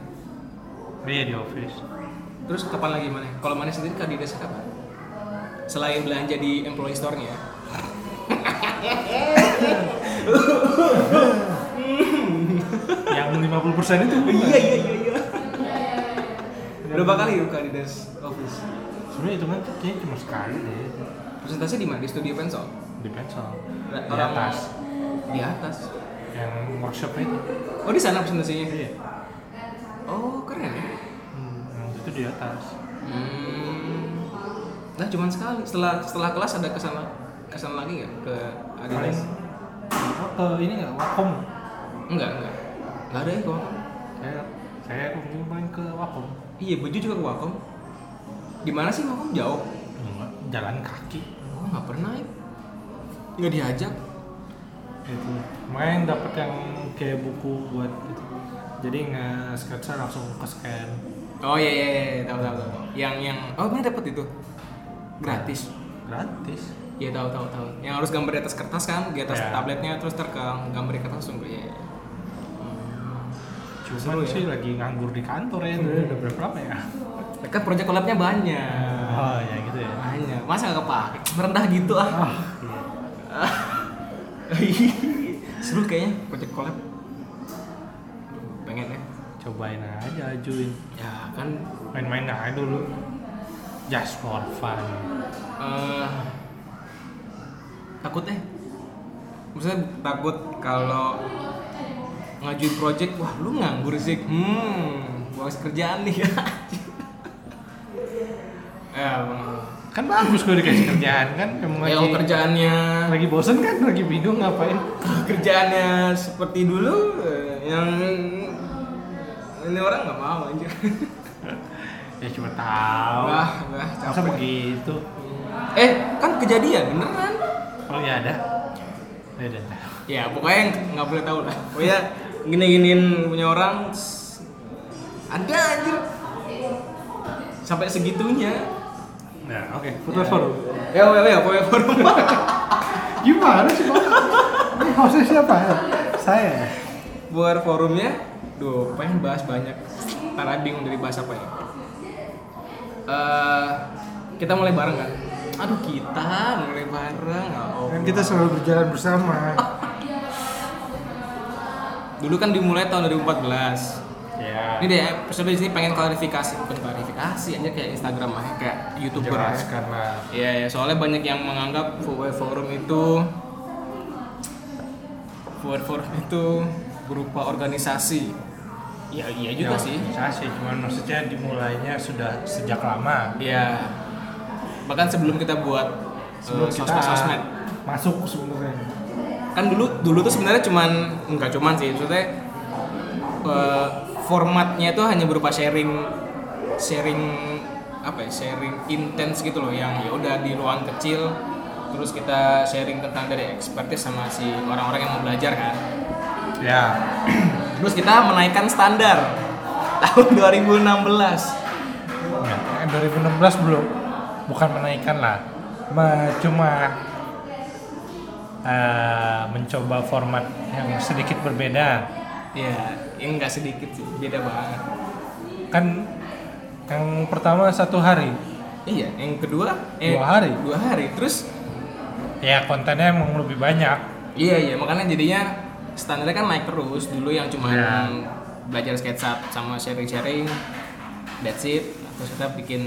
iya di office Terus kapan lagi mana? Kalau mana sendiri ke Adidas kapan? Selain belanja di employee store-nya. yang 50% itu iya iya iya iya. Berapa kali yuk ke Adidas office? sebenarnya itu kan kayaknya cuma sekali deh Presentasi di mana? Di studio Pensol. di pencil Nah, di atas Di atas. yang workshop itu Oh di sana presentasinya. iya Oh keren ya. Itu di atas Hmm. Nah cuman sekali. Setelah setelah kelas ada ke sana ke sana lagi nggak ke Adidas? oh, ke ini nggak wakom Enggak enggak. Enggak ada ya ke saya saya kunjung main ke wakom Iya baju juga ke Wacom. Di mana sih Wacom jauh? Enggak, jalan kaki Oh nggak pernah ya. Nggak diajak. itu main dapat yang kayak buku buat itu jadi nge sketsa langsung ke scan Oh iya iya, iya. tahu tahu tahu. Yang yang oh benar dapat itu gratis. gratis Iya tahu tahu tahu. Yang harus gambar di atas kertas kan, di atas Ya. tabletnya terus terkang gambar di kertas langsung iya. iya. cuma Seru ya. sih lagi nganggur di kantor ya udah, udah berapa lama ya Kan project collabnya banyak. oh ya gitu ya Banyak. Masa nggak kepake? Merendah gitu ah. ah iya. Seru kayaknya project collab. Pengen ya. Cobain aja ajuin Ya kan main-main aja dulu. Just for fun. Eh takut eh. Maksudnya takut kalau ngajuin project, wah lu nganggur sih. Hmm, bos kerjaan nih. ya, kan bagus kalau dikasih kerjaan kan? Emang Ya, lagi kerjaannya. lagi bosen kan? Lagi bingung ngapain? Kerjaannya seperti dulu eh, yang ini orang nggak mau aja. ya cuma tahu Wah, wah, masa begitu Eh, kan kejadian beneran. oh ya ada ya ada. Ya, pokoknya nggak boleh tahu lah. Pokoknya gini-giniin punya orang ada anjir. Sampai segitunya. nah oke foto forum Ya, ya, ya, pokoknya forum. gimana sih bang ini hostnya siapa ya saya Buat forumnya, duh, pengen bahas banyak. Ntar bingung dari bahas apa ya. Eh, kita mulai bareng kan? Aduh, kita mulai bareng. Allah. kan kita selalu berjalan bersama Dulu kan dimulai tahun 2014. ya Ini deh episode di sini pengen klarifikasi, bukan klarifikasi aja kayak Instagram lah, kayak youtuber. jelaskan lah Iya, ya, soalnya banyak yang menganggap Forum itu Forum itu berupa organisasi. Ya iya juga Ya, sih. organisasi cuman maksudnya dimulainya sudah sejak lama Iya. Bahkan sebelum kita buat sebelum eh, kita sosmed-sosmed. masuk sebenarnya Kan dulu dulu tuh sebenarnya cuman enggak cuman sih, maksudnya eh, formatnya itu hanya berupa sharing sharing apa ya sharing intens gitu loh yang ya udah di ruang kecil terus kita sharing tentang dari expertise sama si orang-orang yang mau belajar kan ya. Terus kita menaikkan standar tahun 2016 Ya, eh, 2016 belum bukan menaikkan lah. Ma- cuma eh, mencoba format yang sedikit berbeda. Ya yang nggak sedikit sih beda banget. Kan yang pertama satu hari. Iya yang kedua eh, Dua hari? dua hari. Terus ya kontennya emang lebih banyak. Iya iya makanya jadinya standarnya kan naik terus. Dulu yang cuma Iya. belajar sketsa sama sharing-sharing that's it. Terus kita bikin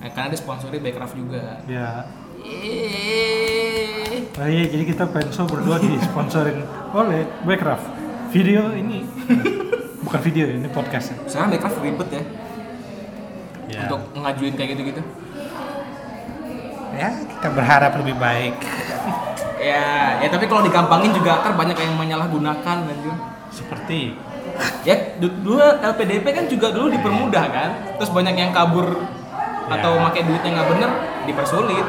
eh, karena disponsori Backcraft juga. Ya Yeay. oh iya jadi kita penso berdua disponsorin oleh Backcraft video ini. Bukan video ini podcast. Sekarang Backcraft ribet ya, ya. untuk ngajuin kayak gitu-gitu? Ya kita berharap lebih baik ya ya tapi kalau digampangin juga kan banyak yang menyalahgunakan anjir seperti. Ya du- dulu LPDP kan juga dulu dipermudah kan? Terus banyak yang kabur atau Ya. pakai duitnya nggak bener dipersulit.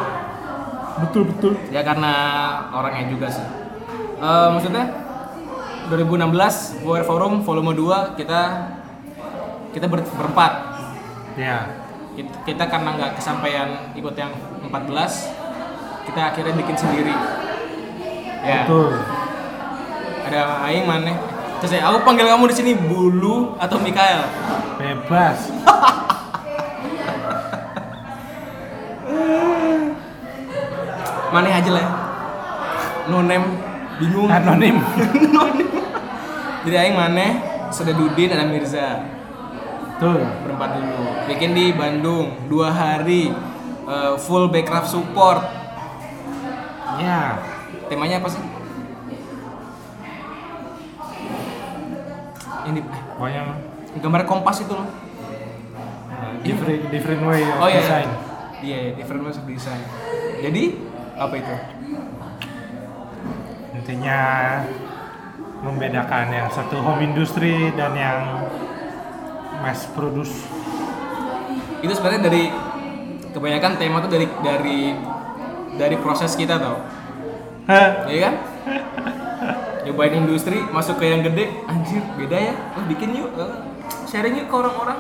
Betul betul. Ya karena orangnya juga sih. Eh, maksudnya 2016 War Forum volume 2 kita kita ber- berempat. Ya. Kita, kita karena nggak kesampaian ikut yang 14 kita akhirnya bikin sendiri ya. Betul. Ada Aing mana terus saya aku panggil kamu di sini Bulu atau Mikael? Bebas. Mana aja lah no name bingung. Anonim. Jadi Aing mana sudah Dudin ada Mirza. Betul. Berempat dulu. Bikin di Bandung dua hari eh, full backcraft support. Ya temanya apa sih? Ini eh, pokoknya gambar kompas itu loh. Uh, different different way of oh iya design. Iya iya, different ways of design. Jadi apa itu? Intinya membedakan yang satu home industry dan yang mass produce. Itu sebenarnya dari kebanyakan tema tuh dari dari dari proses kita tau Hah, ya kan nyobain industri masuk ke yang gede anjir beda ya oh, bikin yuk eh, sharing yuk ke orang-orang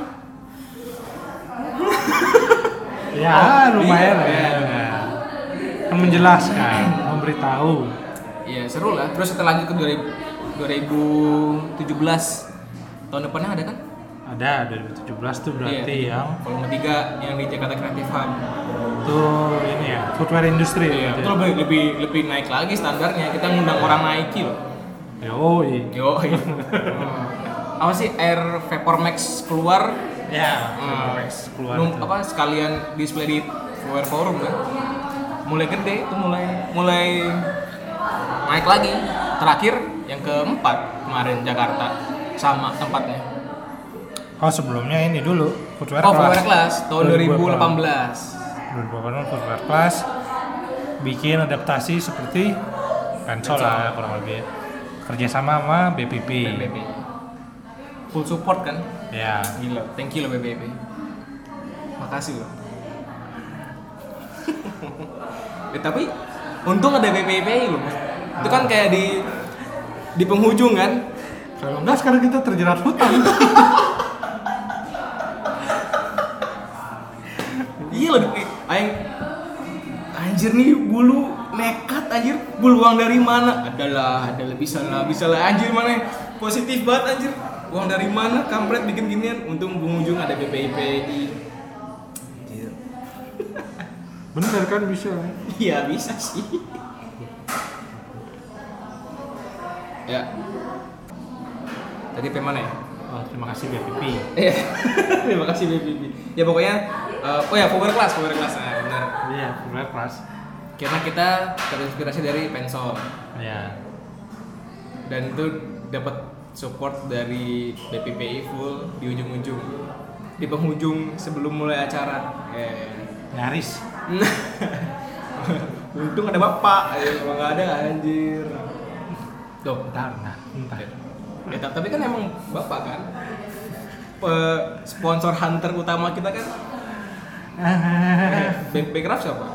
ya Oh, lumayan iya. ya. Kan menjelaskan memberitahu Iya seru lah. Terus kita lanjut ke 2000 2017 tahun depannya ada kan? Ada 2017 tuh berarti Iya. yang Volume 3 yang di Jakarta Creative Hub. tuh ini ya footwear industry Iya, itu lebih, lebih lebih naik lagi standarnya. Kita ngundang orang Nike loh. ya oh iya. Yo. apa sih Air Vapor Max keluar? ya Hmm, Max keluar num- apa sekalian display di Wear Forum kan? Mulai gede itu mulai mulai naik lagi. Terakhir yang keempat kemarin Jakarta sama tempatnya. Oh sebelumnya ini dulu footwear Oh, class Footwear Class tahun 2018. 2018. 2018 footwear class bikin adaptasi seperti pensol lah kurang lebih kerjasama sama BPP BBB. Full support kan? ya Gila, thank you loh BBB. Makasih loh. ya, tapi untung ada BBB loh. Itu kan kayak di di penghujung kan? kalau enggak sekarang kita terjerat hutang Iya loh, eh, aing anjir nih bulu nekat anjir bulu uang dari mana adalah ada lebih salah bisa lah anjir mana positif banget anjir uang dari mana kampret bikin ginian untung penghujung ada BPIPI bener kan bisa Iya bisa sih. ya. Tadi pe mana ya? oh, terima kasih BPP Iya. Terima kasih BBB. Ya pokoknya eh, oh ya power class, power class. Nah, benar. iya footwear class. Karena kita terinspirasi dari pensol. Ya dan itu dapat support dari BPPI full di ujung-ujung. Di penghujung sebelum mulai acara. Eh. nyaris. Untung ada bapak, ya, kalau nggak ada anjir. Tuh, bentar nah bentar. Ya, ta- tapi kan emang bapak kan. Pe- sponsor hunter utama kita kan Back- Backcraft siapa?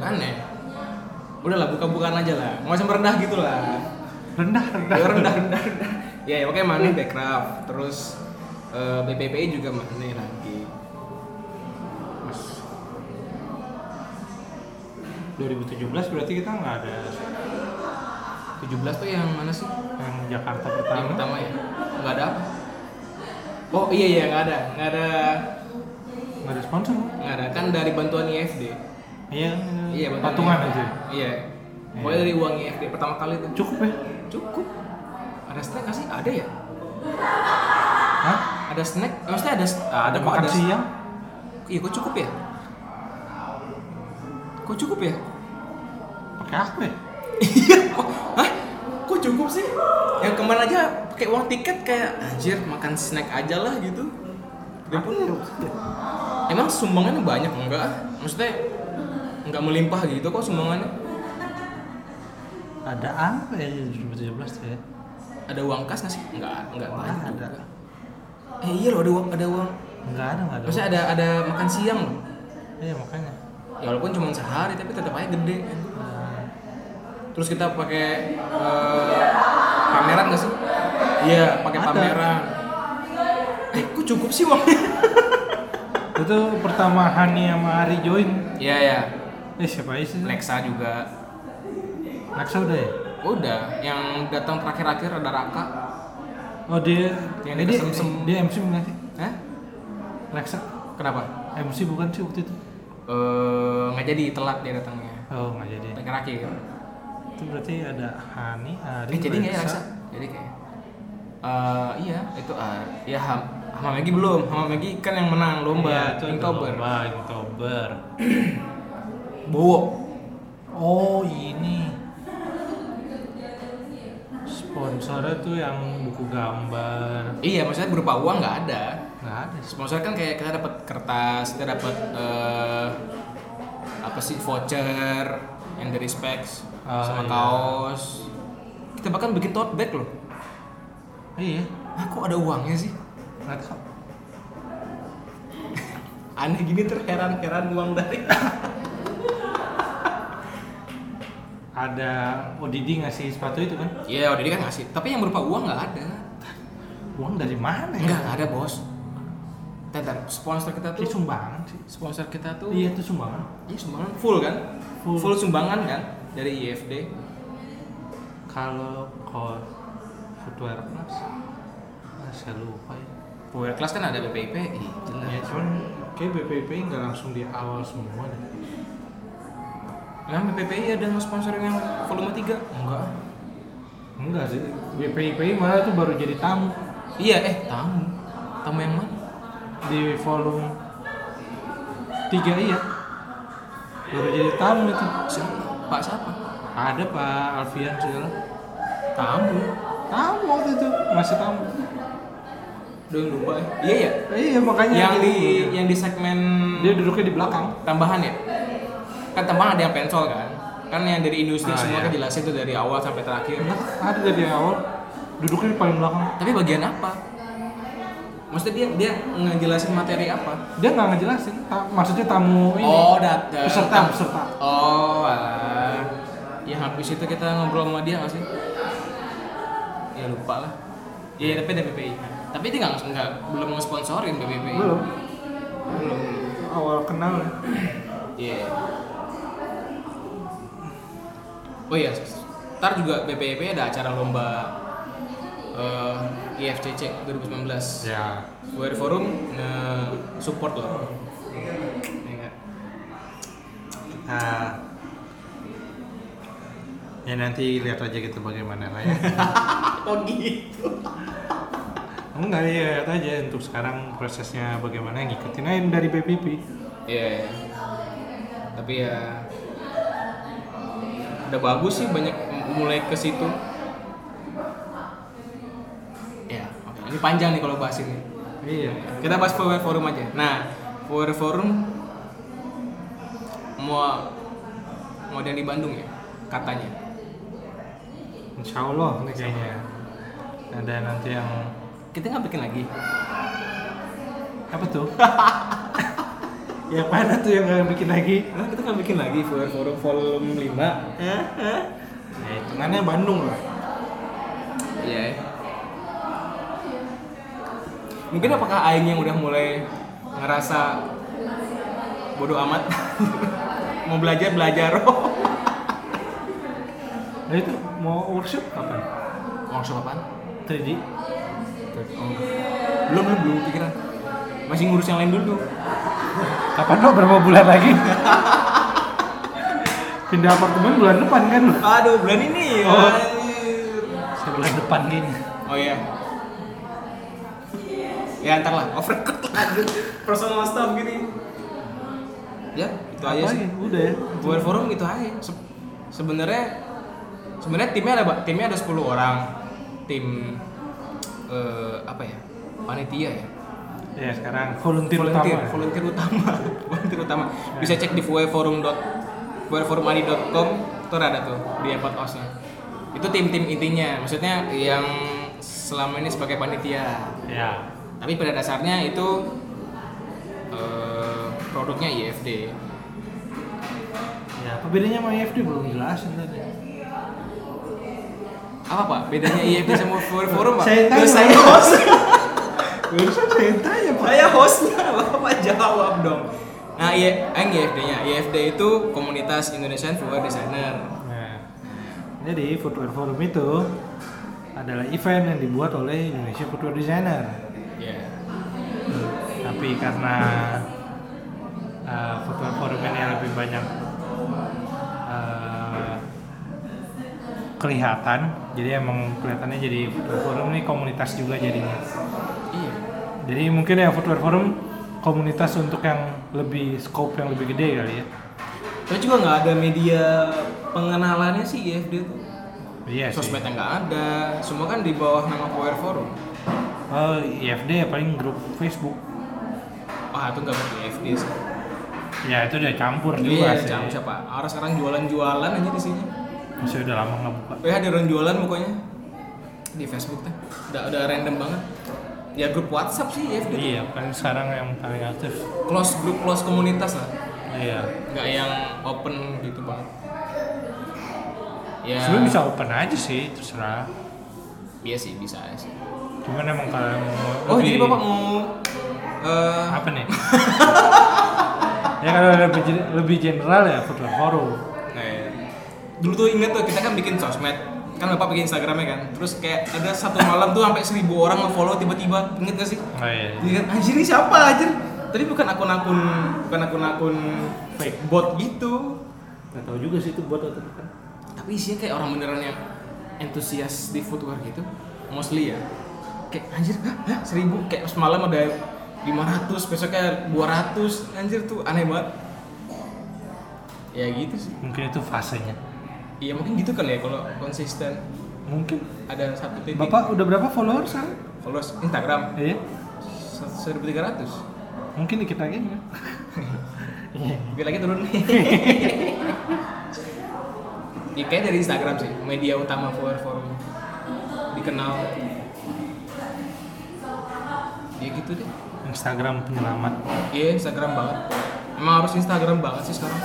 Aneh. Udahlah buka-bukaan aja lah. Nggak usah merendah gitu lah. rendah rendah Ya rendah rendah rendah. Ya, ya oke mana Backcraft. Terus eh, BPPI juga mana lagi. Mas 2017 berarti kita nggak ada 17 tuh yang mana sih? yang Jakarta Yang pertama pertama ya? Nggak ada apa? Oh iya iya nggak ada, nggak ada, nggak ada sponsor nggak ada kan dari bantuan IFD. iya Iya bantuan patungan IFD. aja Iya. Pokoknya dari uang IFD pertama kali tuh. cukup ya Cukup. Ada snack sih? Ada ya? Hah? Ada snack? Maksudnya ada ah, ada kok makan ada. siang Iya, kok cukup ya? Kok cukup ya? pakai apa ya Iya, kok hah? Kok cukup sih? Yang kemarin aja pakai uang tiket kayak anjir makan snack aja lah gitu. Dia pun emang sumbangannya banyak enggak? Maksudnya enggak melimpah gitu kok sumbangannya? ada apa ya 2017 tuh ya ada uang kas nggak sih nggak nggak banyak Ada. juga. eh iya loh ada uang ada uang Enggak ada, enggak ada. Maksudnya ada ada makan siang loh Iya, makanya. ya walaupun cuma sehari tapi tetap aja gede. Nah, terus kita pakai eh, pameran nggak sih iya pakai pameran cukup sih uangnya itu pertama Hani sama Ari join. iya ya Eh, siapa sih? Lexa juga Naksa udah ya? udah yang datang terakhir-akhir ada Raka Oh, dia Yang eh, dia, kesem-sem. dia MC bukan sih? Hah? Naksa kenapa MC bukan sih waktu itu? Eh, nggak jadi telat dia datangnya Oh, nggak jadi. terakhir-akhir Itu berarti ada Hani, Ari, eh jadi nggak ya Lexa. Lexa jadi kayak Eh, iya itu ah ya Ham Hama Megi belum? Hama Megi kan yang menang lomba Iya, itu Inktober Lomba, Inktober. Bowo. Oh, ini. Sponsornya tuh yang buku gambar. iya maksudnya berupa uang nggak ada. Nggak ada. Sponsor kan kayak kita dapat kertas kita dapat eh, apa sih voucher yang dari specs Ah, sama iya. kaos. Kita bahkan bikin tote bag loh. Iya, ah kok ada uangnya sih tahu. aneh gini terheran-heran uang dari Ada ODD ngasih sepatu itu kan? iya udah dia kan ngasih tapi yang berupa uang nggak ada Uang dari mana ya? enggak nggak ada bos Bentar, sponsor kita tuh Ini sumbangan sih. sponsor kita tuh Iya itu sumbangan. iya sumbangan full kan Full. sumbangan kan dari IFD Kalau kos footwear class, ah, saya lupa. Power Class kan ada BPIP jelas Ya cuman kayak BPP nggak langsung di awal semua deh. Nah, BPPI ada sponsor yang volume 3? Enggak. Enggak sih. BPIP malah tuh baru jadi tamu Iya, eh tamu. Tamu yang mana? di volume 3 iya. Baru jadi tamu itu. Siapa? Pak siapa? Ada Pak Alfian segala. Tamu. Tamu waktu itu masih tamu. Udah lupa ya. Iya ya. Iya makanya Yang di gitu. yang di segmen dia duduknya di belakang. tambahan ya. Kan tambahan ada yang pensol kan. Kan yang dari industri Ah, semua iya. kan jelasin tuh dari awal sampai terakhir. Enggak, ada dari awal. Duduknya di paling belakang. Tapi bagian apa? Maksudnya dia dia ngejelasin materi apa? Dia nggak ngejelasin. Ta- maksudnya tamu ini. Oh, datang. Peserta, peserta. Oh, alah. Ya habis itu kita ngobrol sama dia nggak sih? Ya lupa lah. Iya, tapi ada BPI. Tapi dia nggak nggak belum ngesponsorin BPI. Belum. Belum. Awal kenal. ya. Iya. Oh iya, ntar juga BPIP ada acara lomba eh, IFCC 2019. Ya. Wear Forum nge-support loh. Iya? Nah, ya nanti lihat aja gitu bagaimana lah ya. Oh gitu. Enggak ya lihat aja untuk sekarang prosesnya bagaimana ngikutin aja dari BPP. Iya. Tapi ya udah bagus sih banyak mulai ke situ. Ya, oke. Ini panjang nih kalau bahas ini. Iya. Kita bahas Power Forum aja. Nah, Power Forum mau mau ada di Bandung ya katanya. Insya Allah nih kayaknya ada nanti yang Kita nggak bikin lagi. apa tuh? yang mana tuh yang nggak bikin lagi? Nah, kita nggak bikin lagi Power Forum volume 5. Ya hitungannya Bandung lah. Iya. Mungkin apakah Aing yang udah mulai ngerasa bodoh amat mau belajar belajar Nah itu mau workshop kapan? workshop apaan? 3D? Oh. Belum belum belum pikiran. Masih ngurus yang lain dulu. Kapan lo berapa bulan lagi? Pindah apartemen bulan depan kan? Aduh bulan ini. Oh. anjir. Sebulan depan gini. Oh iya. Ya ntar lah, record lanjut personal stuff gini. Ya, itu aja Apa sih. ya? Udah ya. Buat forum gitu aja. Se- sebenarnya sebenarnya timnya ada timnya ada 10 orang. Tim eh, apa ya? Panitia ya. Ya sekarang volunteer, volunteer, utama. volunteer utama. volunteer utama. Bisa cek di forum forum.com tuh ada tuh di about osnya. Itu tim-tim intinya. Maksudnya yang selama ini sebagai panitia. Ya. Tapi pada dasarnya itu eh, produknya IFD. Ya, apa bedanya sama IFD belum jelasin tadi. Apa pak? Bedanya IFD sama Forum pak? Saya tanya, saya host. Barusan saya tanya, Pak. saya hostnya, bapak jawab dong. Nah, iya, yang IFD-nya. IFD itu Komunitas Indonesian Footwear Designer. Nah, jadi Footwear Forum itu adalah event yang dibuat oleh Indonesia Footwear Designer. Ya. Tapi karena uh, Footwear Forum ini lebih banyak kelihatan, jadi emang kelihatannya jadi Footwear Forum ini komunitas juga jadinya. Iya. Jadi mungkin ya Footwear Forum komunitas untuk yang lebih scope yang lebih gede kali ya. Tapi juga nggak ada media pengenalannya sih IFD itu. Iya sih. Sosmednya nggak ada. Semua kan di bawah nama Footwear Forum. Oh, IFD ya paling grup Facebook. Ah, itu nggak berarti IFD sih. Ya itu udah campur juga Iya, sih. jam siapa? Orang sekarang jualan-jualan aja di sini. Masih udah lama nggak buka. Eh, ada orang jualan pokoknya di Facebook tuh. Udah udah random banget. Ya grup WhatsApp sih IFD. tuh. Iya, paling sekarang yang paling aktif. Close grup close komunitas lah. Iya. Nggak yang open gitu banget. Ya. Sebenarnya bisa open aja sih, terserah. Iya sih bisa aja sih. Cuman emang kalau mau Oh, lebih- jadi Bapak mau eh apa nih? ya kalau lebih lebih general ya footwear forum. Dulu tuh inget tuh kita kan bikin sosmed. Kan bapak bikin instagramnya kan. Terus kayak ada satu malam tuh sampai seribu orang nge-follow tiba-tiba. Inget gak sih? Oh iya. Anjir ini siapa anjir? Tapi bukan akun-akun bukan akun-akun fake bot gitu. Gak tahu juga sih itu buat atau bukan. tapi isinya kayak orang beneran yang entusias di footwear gitu. Mostly ya. Kayak anjir hah, hah, seribu kayak semalam ada 500 besoknya 200 anjir tuh aneh banget. Ya gitu sih. Mungkin itu fasenya. Iya mungkin gitu kali ya kalau konsisten Mungkin. ada satu titik. Bapak udah berapa follower sekarang? followers Instagram Iya. seribu tiga ratus. Mungkin dikit lagi ya. Iya. Biar lagi turun. ya, kayak dari Instagram sih media utama follower forum dikenal. Ya gitu deh. Instagram penyelamat. Iya Instagram banget. Emang harus Instagram banget sih sekarang.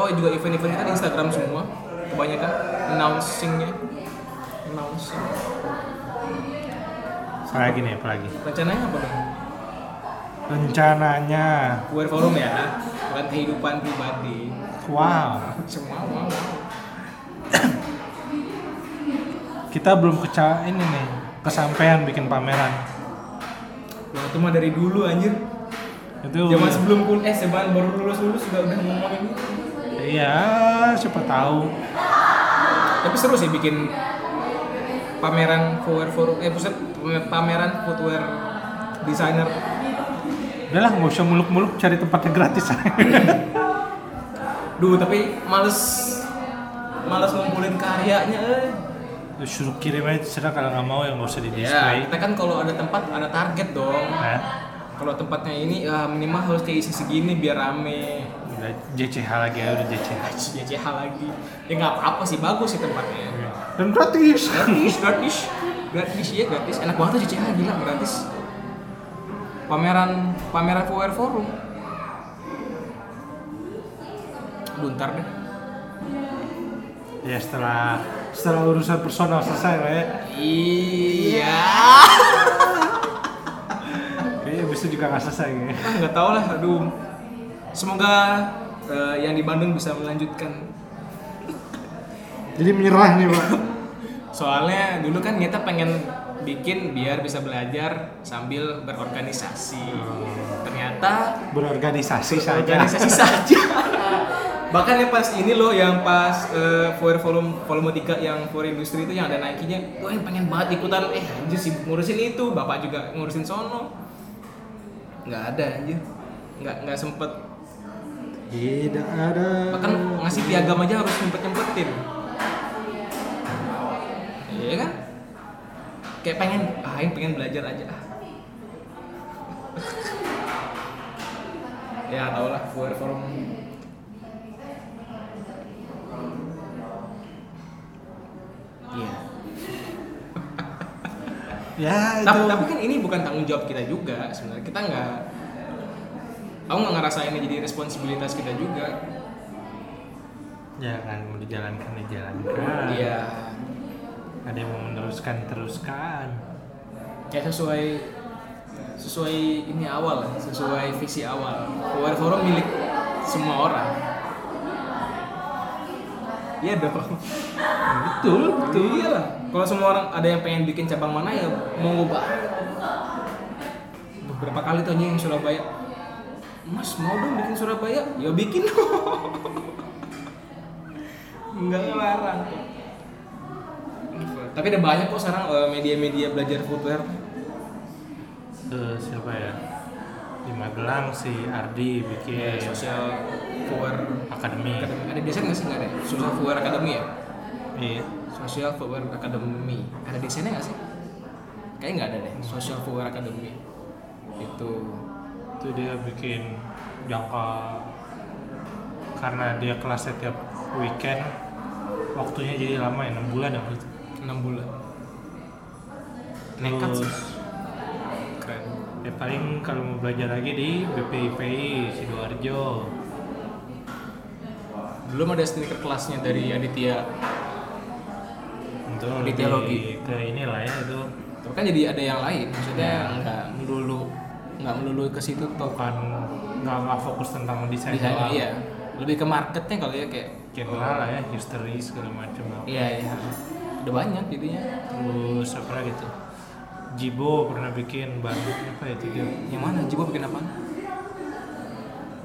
Toh juga event-event di Instagram semua. Kebanyakan announcingnya. Announcing. Apalagi nih, apalagi. Rencananya apa dong? Rencananya, Wear forum ya, bukan kehidupan pribadi. wow, Semua mau. kita belum keca ini nih, kesampaian bikin pameran. Wah itu mah dari dulu anjir. Itu Zaman sebelum pun eh zaman baru lulus lulus juga udah ngomongin itu. Iya, siapa tahu. Tapi seru sih bikin pameran footwear forum eh pusat pameran footwear designer. Udahlah, nggak usah muluk-muluk cari tempatnya gratis. Duh tapi males males ngumpulin karyanya eh. Lu suruh kirim aja terserah kalau nggak mau ya nggak usah di Ya, display. kita kan kalau ada tempat ada target dong. Nah, Kalau tempatnya ini ya minimal harus keisi segini biar rame. Udah JCH lagi ya udah JCH. JCH lagi. Ya nggak apa-apa sih bagus sih tempatnya. Dan gratis. Gratis, gratis. Gratis ya gratis. Enak banget tuh JCH gila gratis. Pameran pameran footwear forum. Aduh, ntar deh. Ya setelah setelah urusan personal selesai lah ya. Iya. Kayaknya itu juga nggak selesai. Ah, nggak tahu lah. Aduh. Semoga eh, yang di Bandung bisa melanjutkan. Jadi menyerah nih pak. Soalnya dulu kan kita pengen bikin biar bisa belajar sambil berorganisasi. Ternyata Berorganisasi saja. organisasi saja. Bahkan yang pas ini loh, yang pas uh, Four Volume Volume 3 yang For Industry itu yang ada Nike-nya, gue yang pengen banget ikutan, eh anjir sibuk ngurusin itu, bapak juga ngurusin sono. Nggak ada anjir. Nggak nggak sempet. Tidak ada. Bahkan ngasih piagam aja harus nyempet-nyempetin. Iya kan? Kayak pengen, ah pengen belajar aja. ya tau lah, Four Volume Iya. ya tapi, tapi kan ini bukan tanggung jawab kita juga sebenarnya kita nggak aku nggak ngerasa ini jadi responsibilitas kita juga. Ya kan mau dijalankan dijalankan iya. Ada yang mau meneruskan teruskan. Kayak sesuai sesuai ini awal sesuai visi awal. War Forum milik semua orang. Iya dong. Betul betul. Iya lah. Kalau semua orang ada yang pengen bikin cabang mana ya mau ngubah beberapa kali tuh yang Surabaya Mas mau dong bikin Surabaya ya bikin nggak ngelarang tapi ada banyak kok sekarang eh, media-media belajar footwear Eh, siapa ya di Magelang si Ardi bikin Iya, sosial footwear akademi Academy. Ada desain nggak sih? Nggak ada. ya? Social Footwear Academy ya? iya Social Footwear Academy. Ada desainnya nggak sih? Kayaknya nggak ada deh. Social Footwear Academy. Itu. Itu dia bikin jangka karena dia kelas setiap weekend waktunya jadi lama ya 6 bulan ya itu. 6 bulan. Nekat sih. Terus, Keren. ya paling kalau mau belajar lagi di BPIPI Sidoarjo Belum ada sneaker kelasnya dari Aditya. untuk Di lebih teologi. ke inilah ya itu Tapi kan jadi ada yang lain. Maksudnya nggak melulu nggak melulu ke situ toh. bukan nggak nggak fokus tentang desain doang. iya. Lebih ke marketnya kali ya kayak. general lah ya history segala macam Iya iya. Udah banyak jadinya. terus apa lagi tuh Jibo pernah bikin Bandung apa ya itu dia Yang mana? Jibo bikin apa?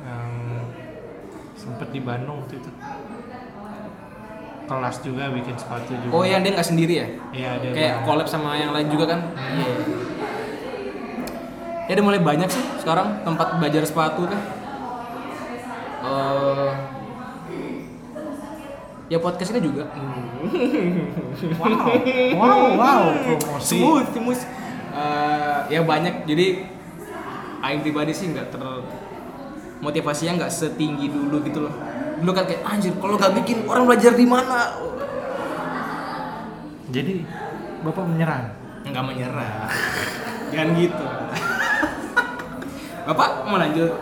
yang sempet di Bandung waktu itu kelas juga bikin sepatu juga Oh yang dia nggak sendiri ya? iya dia kayak collab sama yang lain juga kan iya ya udah mulai banyak sih sekarang tempat belajar sepatu kan Eh, ya podcast ini juga wow. Wow wow. Promosi. Smooth smooth. Eh, ya banyak. Jadi Aing pribadi sih nggak ter motivasinya nggak setinggi dulu gitu loh. Dulu kan kayak anjir kalau nggak bikin orang belajar di mana? Jadi bapak menyerang nggak menyerah. Jangan gitu bapak mau lanjut?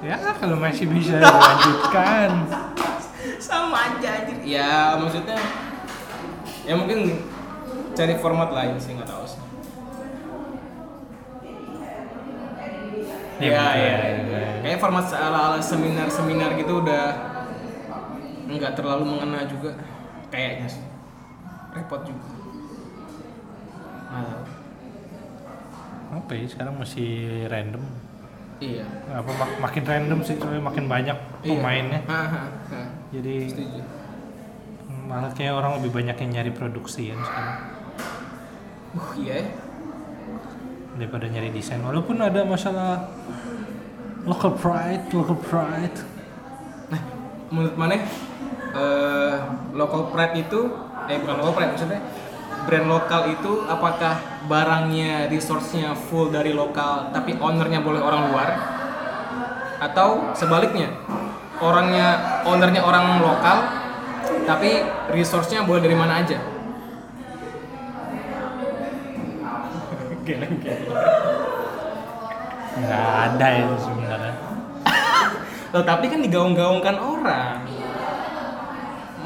Ya kalau masih bisa dilanjutkan. Sama aja anjir. Ya maksudnya ya mungkin cari format lain sih nggak tahu sih. Ya, ya, ya, ya, ya. ya. kayak format ala-ala seminar-seminar gitu udah nggak terlalu mengena juga. Kayaknya sih. Repot juga. Nggak tahu. Apa ya sekarang masih random. Iya. Apa mak- makin random sih soalnya makin banyak Iya. pemainnya. Ha, ha, ha. jadi setuju. malah kayak orang lebih banyak yang nyari produksi kan sekarang. Uh iya ya. daripada nyari desain. Walaupun ada masalah local pride local pride. Nah, menurut mana eh local pride itu eh bukan local pride maksudnya brand lokal itu apakah barangnya resource-nya full dari lokal tapi ownernya boleh orang luar? Atau sebaliknya orangnya ownernya orang lokal tapi resource-nya boleh dari mana aja? Nggak ada itu sebenarnya. Loh, tapi kan digaung-gaungkan orang.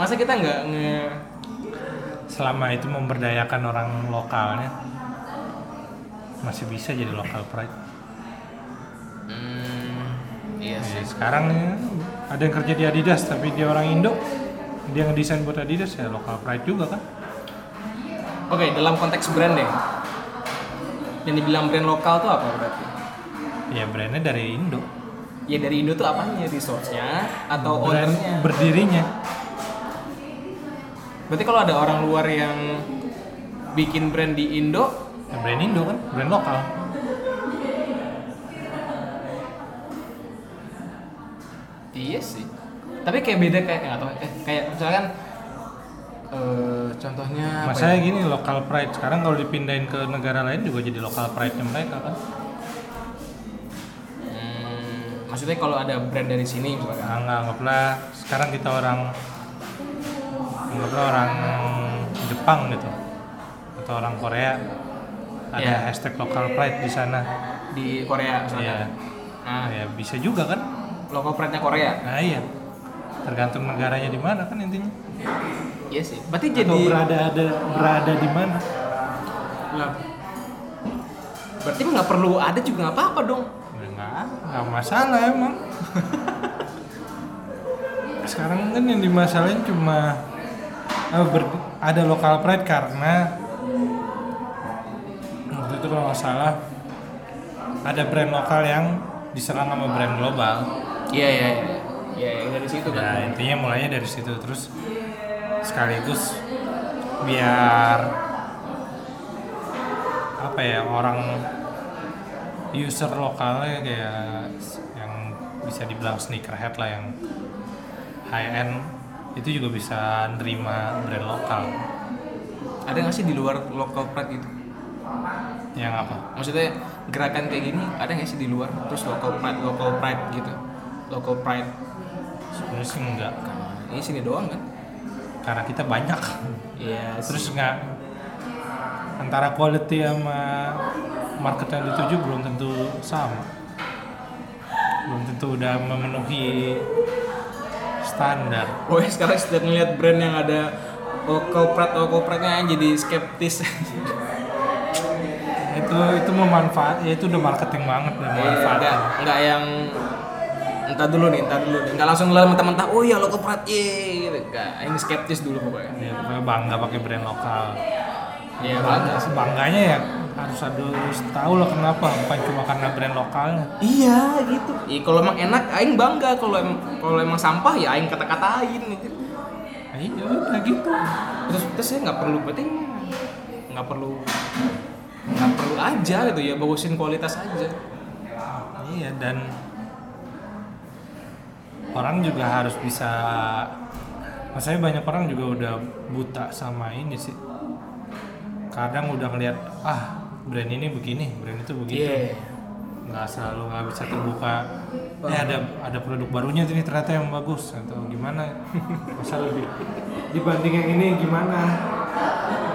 Masa kita nggak nge selama itu memberdayakan orang lokalnya masih bisa jadi local pride Hmm, iya Ya, sekarang ya, ada yang kerja di Adidas tapi dia orang Indo dia ngedesain buat Adidas ya local pride juga kan Oke, dalam konteks brand deh. Yang dibilang brand lokal tuh apa berarti? ya brandnya dari Indo Ya dari Indo tuh apanya? Resource-nya atau brand ownernya? berdirinya Berarti kalau ada orang luar yang bikin brand di Indo, ya, brand Indo kan brand lokal iya sih. Tapi kayak beda kayak nggak tahu. Eh, kayak misalkan eh contohnya apa Masalahnya ya? gini local pride sekarang kalau dipindahin ke negara lain juga jadi local pride nya mereka kan Hmm, maksudnya kalau ada brand dari sini misalkan. nah, nggak anggaplah sekarang kita orang anggaplah orang Jepang gitu atau orang Korea ada Iya. hashtag local pride di sana di Korea misalnya. Iya. Nah, ya bisa juga kan local pride-nya Korea. nah iya tergantung negaranya di mana kan intinya Iya sih. Berarti atau jadi berada ada berada di mana Lah, Berarti nggak perlu ada juga nggak apa-apa dong. Ya, nggak nggak masalah emang sekarang kan yang dimasalahin cuma eh, ber- ada local pride karena waktu itu kalau nggak salah ada brand lokal yang diserang sama brand global Iya iya iya. Iya yang dari situ kan. nah intinya mulainya dari situ terus sekaligus biar apa ya orang user lokalnya kayak yang bisa dibilang sneakerhead lah yang high end itu juga bisa nerima brand lokal Ada nggak sih di luar local pride gitu? yang apa Maksudnya gerakan kayak gini ada nggak sih di luar? Terus local pride local pride gitu. Local pride. sebenarnya sih enggak Ini sini doang kan? karena kita banyak Iya. terus nggak antara quality sama market yang dituju belum tentu sama belum tentu udah memenuhi standar Oh sekarang setiap ngeliat brand yang ada pride local pride-nya jadi skeptis. itu itu memanfaat ya itu udah marketing banget dan manfaat enggak, enggak yang entah dulu nih, entah dulu nih. Enggak langsung ngeliat mentah-mentah, oh iya pride, ye gitu. Enggak, ini skeptis dulu pokoknya. ya pokoknya bangga pakai brand lokal Iya, bangga sih. bangganya ya harus harus tahu lah kenapa bukan cuma karena brand lokalnya Iya gitu. Iya kalau emang enak, aing bangga. Kalau em kalau emang sampah ya aing kata-katain gitu. nah, iya udah gitu Terus terus ya nggak perlu berarti nggak perlu nggak perlu aja gitu ya bagusin kualitas aja. Iya dan orang juga harus bisa Maksudnya banyak orang juga udah buta sama ini sih Kadang udah ngeliat ah brand ini begini, brand itu begitu Iya. nggak selalu nggak bisa terbuka eh ada ada produk barunya ini ternyata yang bagus atau gimana masa lebih dibanding yang ini gimana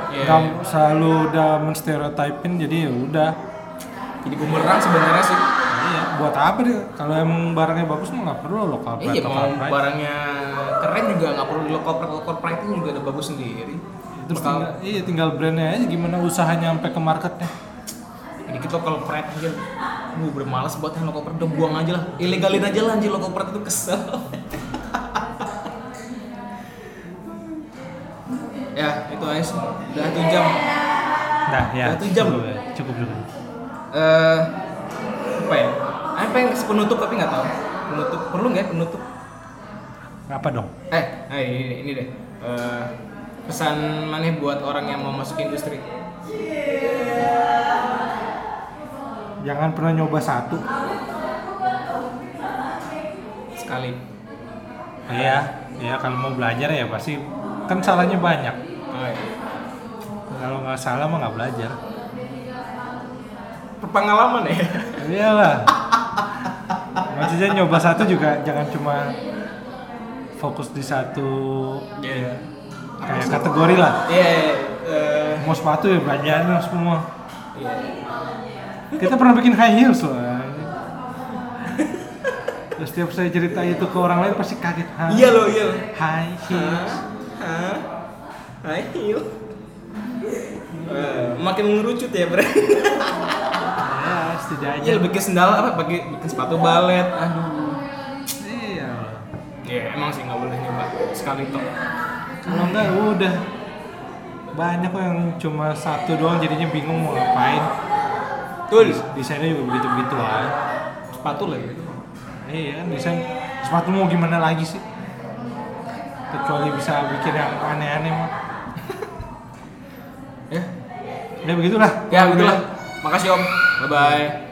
nggak selalu udah menstereotipin jadi ya udah Jadi bumerang sebenarnya sih. Iya, buat apa deh? Kalau emang barangnya bagus mah nggak perlu lokal pride, Iya, lokal pride. barangnya keren juga nggak perlu di local pride, pride juga udah bagus sendiri. Terus Bakal- tinggal, iya tinggal brandnya aja gimana usahanya sampai ke marketnya. dikit local pride aja gue udah males buat yang pride udah buang aja lah ilegalin aja lah anjir pride itu kesel ya itu aja sih udah satu jam Nah, ya. Satu jam. Cukup, cukup dulu. eh apa ya apa yang penutup tapi nggak tahu penutup perlu nggak ya penutup Apa dong? eh eh, ini, ini deh Eh, pesan mana buat orang yang mau masuk industri Jangan pernah nyoba satu. sekali Iya, iya kalau mau belajar ya pasti kan salahnya banyak. oh, iya. Kalau nggak salah mah nggak belajar. pengalaman ya Iyalah. Maksudnya nyoba satu juga jangan cuma fokus di satu Iya. Kayak kategori lah. Iya, eh, Mau sepatu ya belanjaan semua. iya. Kita pernah bikin high heels loh. Terus setiap saya cerita itu ke orang lain pasti kaget. Iya loh, iya. loh. High heels. Hah? Ayo. Eh, makin mengerucut ya, Bre. Ya, setidaknya. Iya, bikin sendal apa? Pakai bikin sepatu balet. Aduh. Iya. Ya, emang sih nggak boleh nyoba sekali toh. Kalau enggak udah banyak kok yang cuma satu doang jadinya bingung mau ngapain. Betul. Desainnya juga begitu-begitu aja. Sepatu lagi. Iya kan desain sepatu mau gimana lagi sih? Kecuali bisa bikin yang aneh-aneh mah. Ya. Ya begitulah. Ya, begitulah. Makasih Om. Bye bye.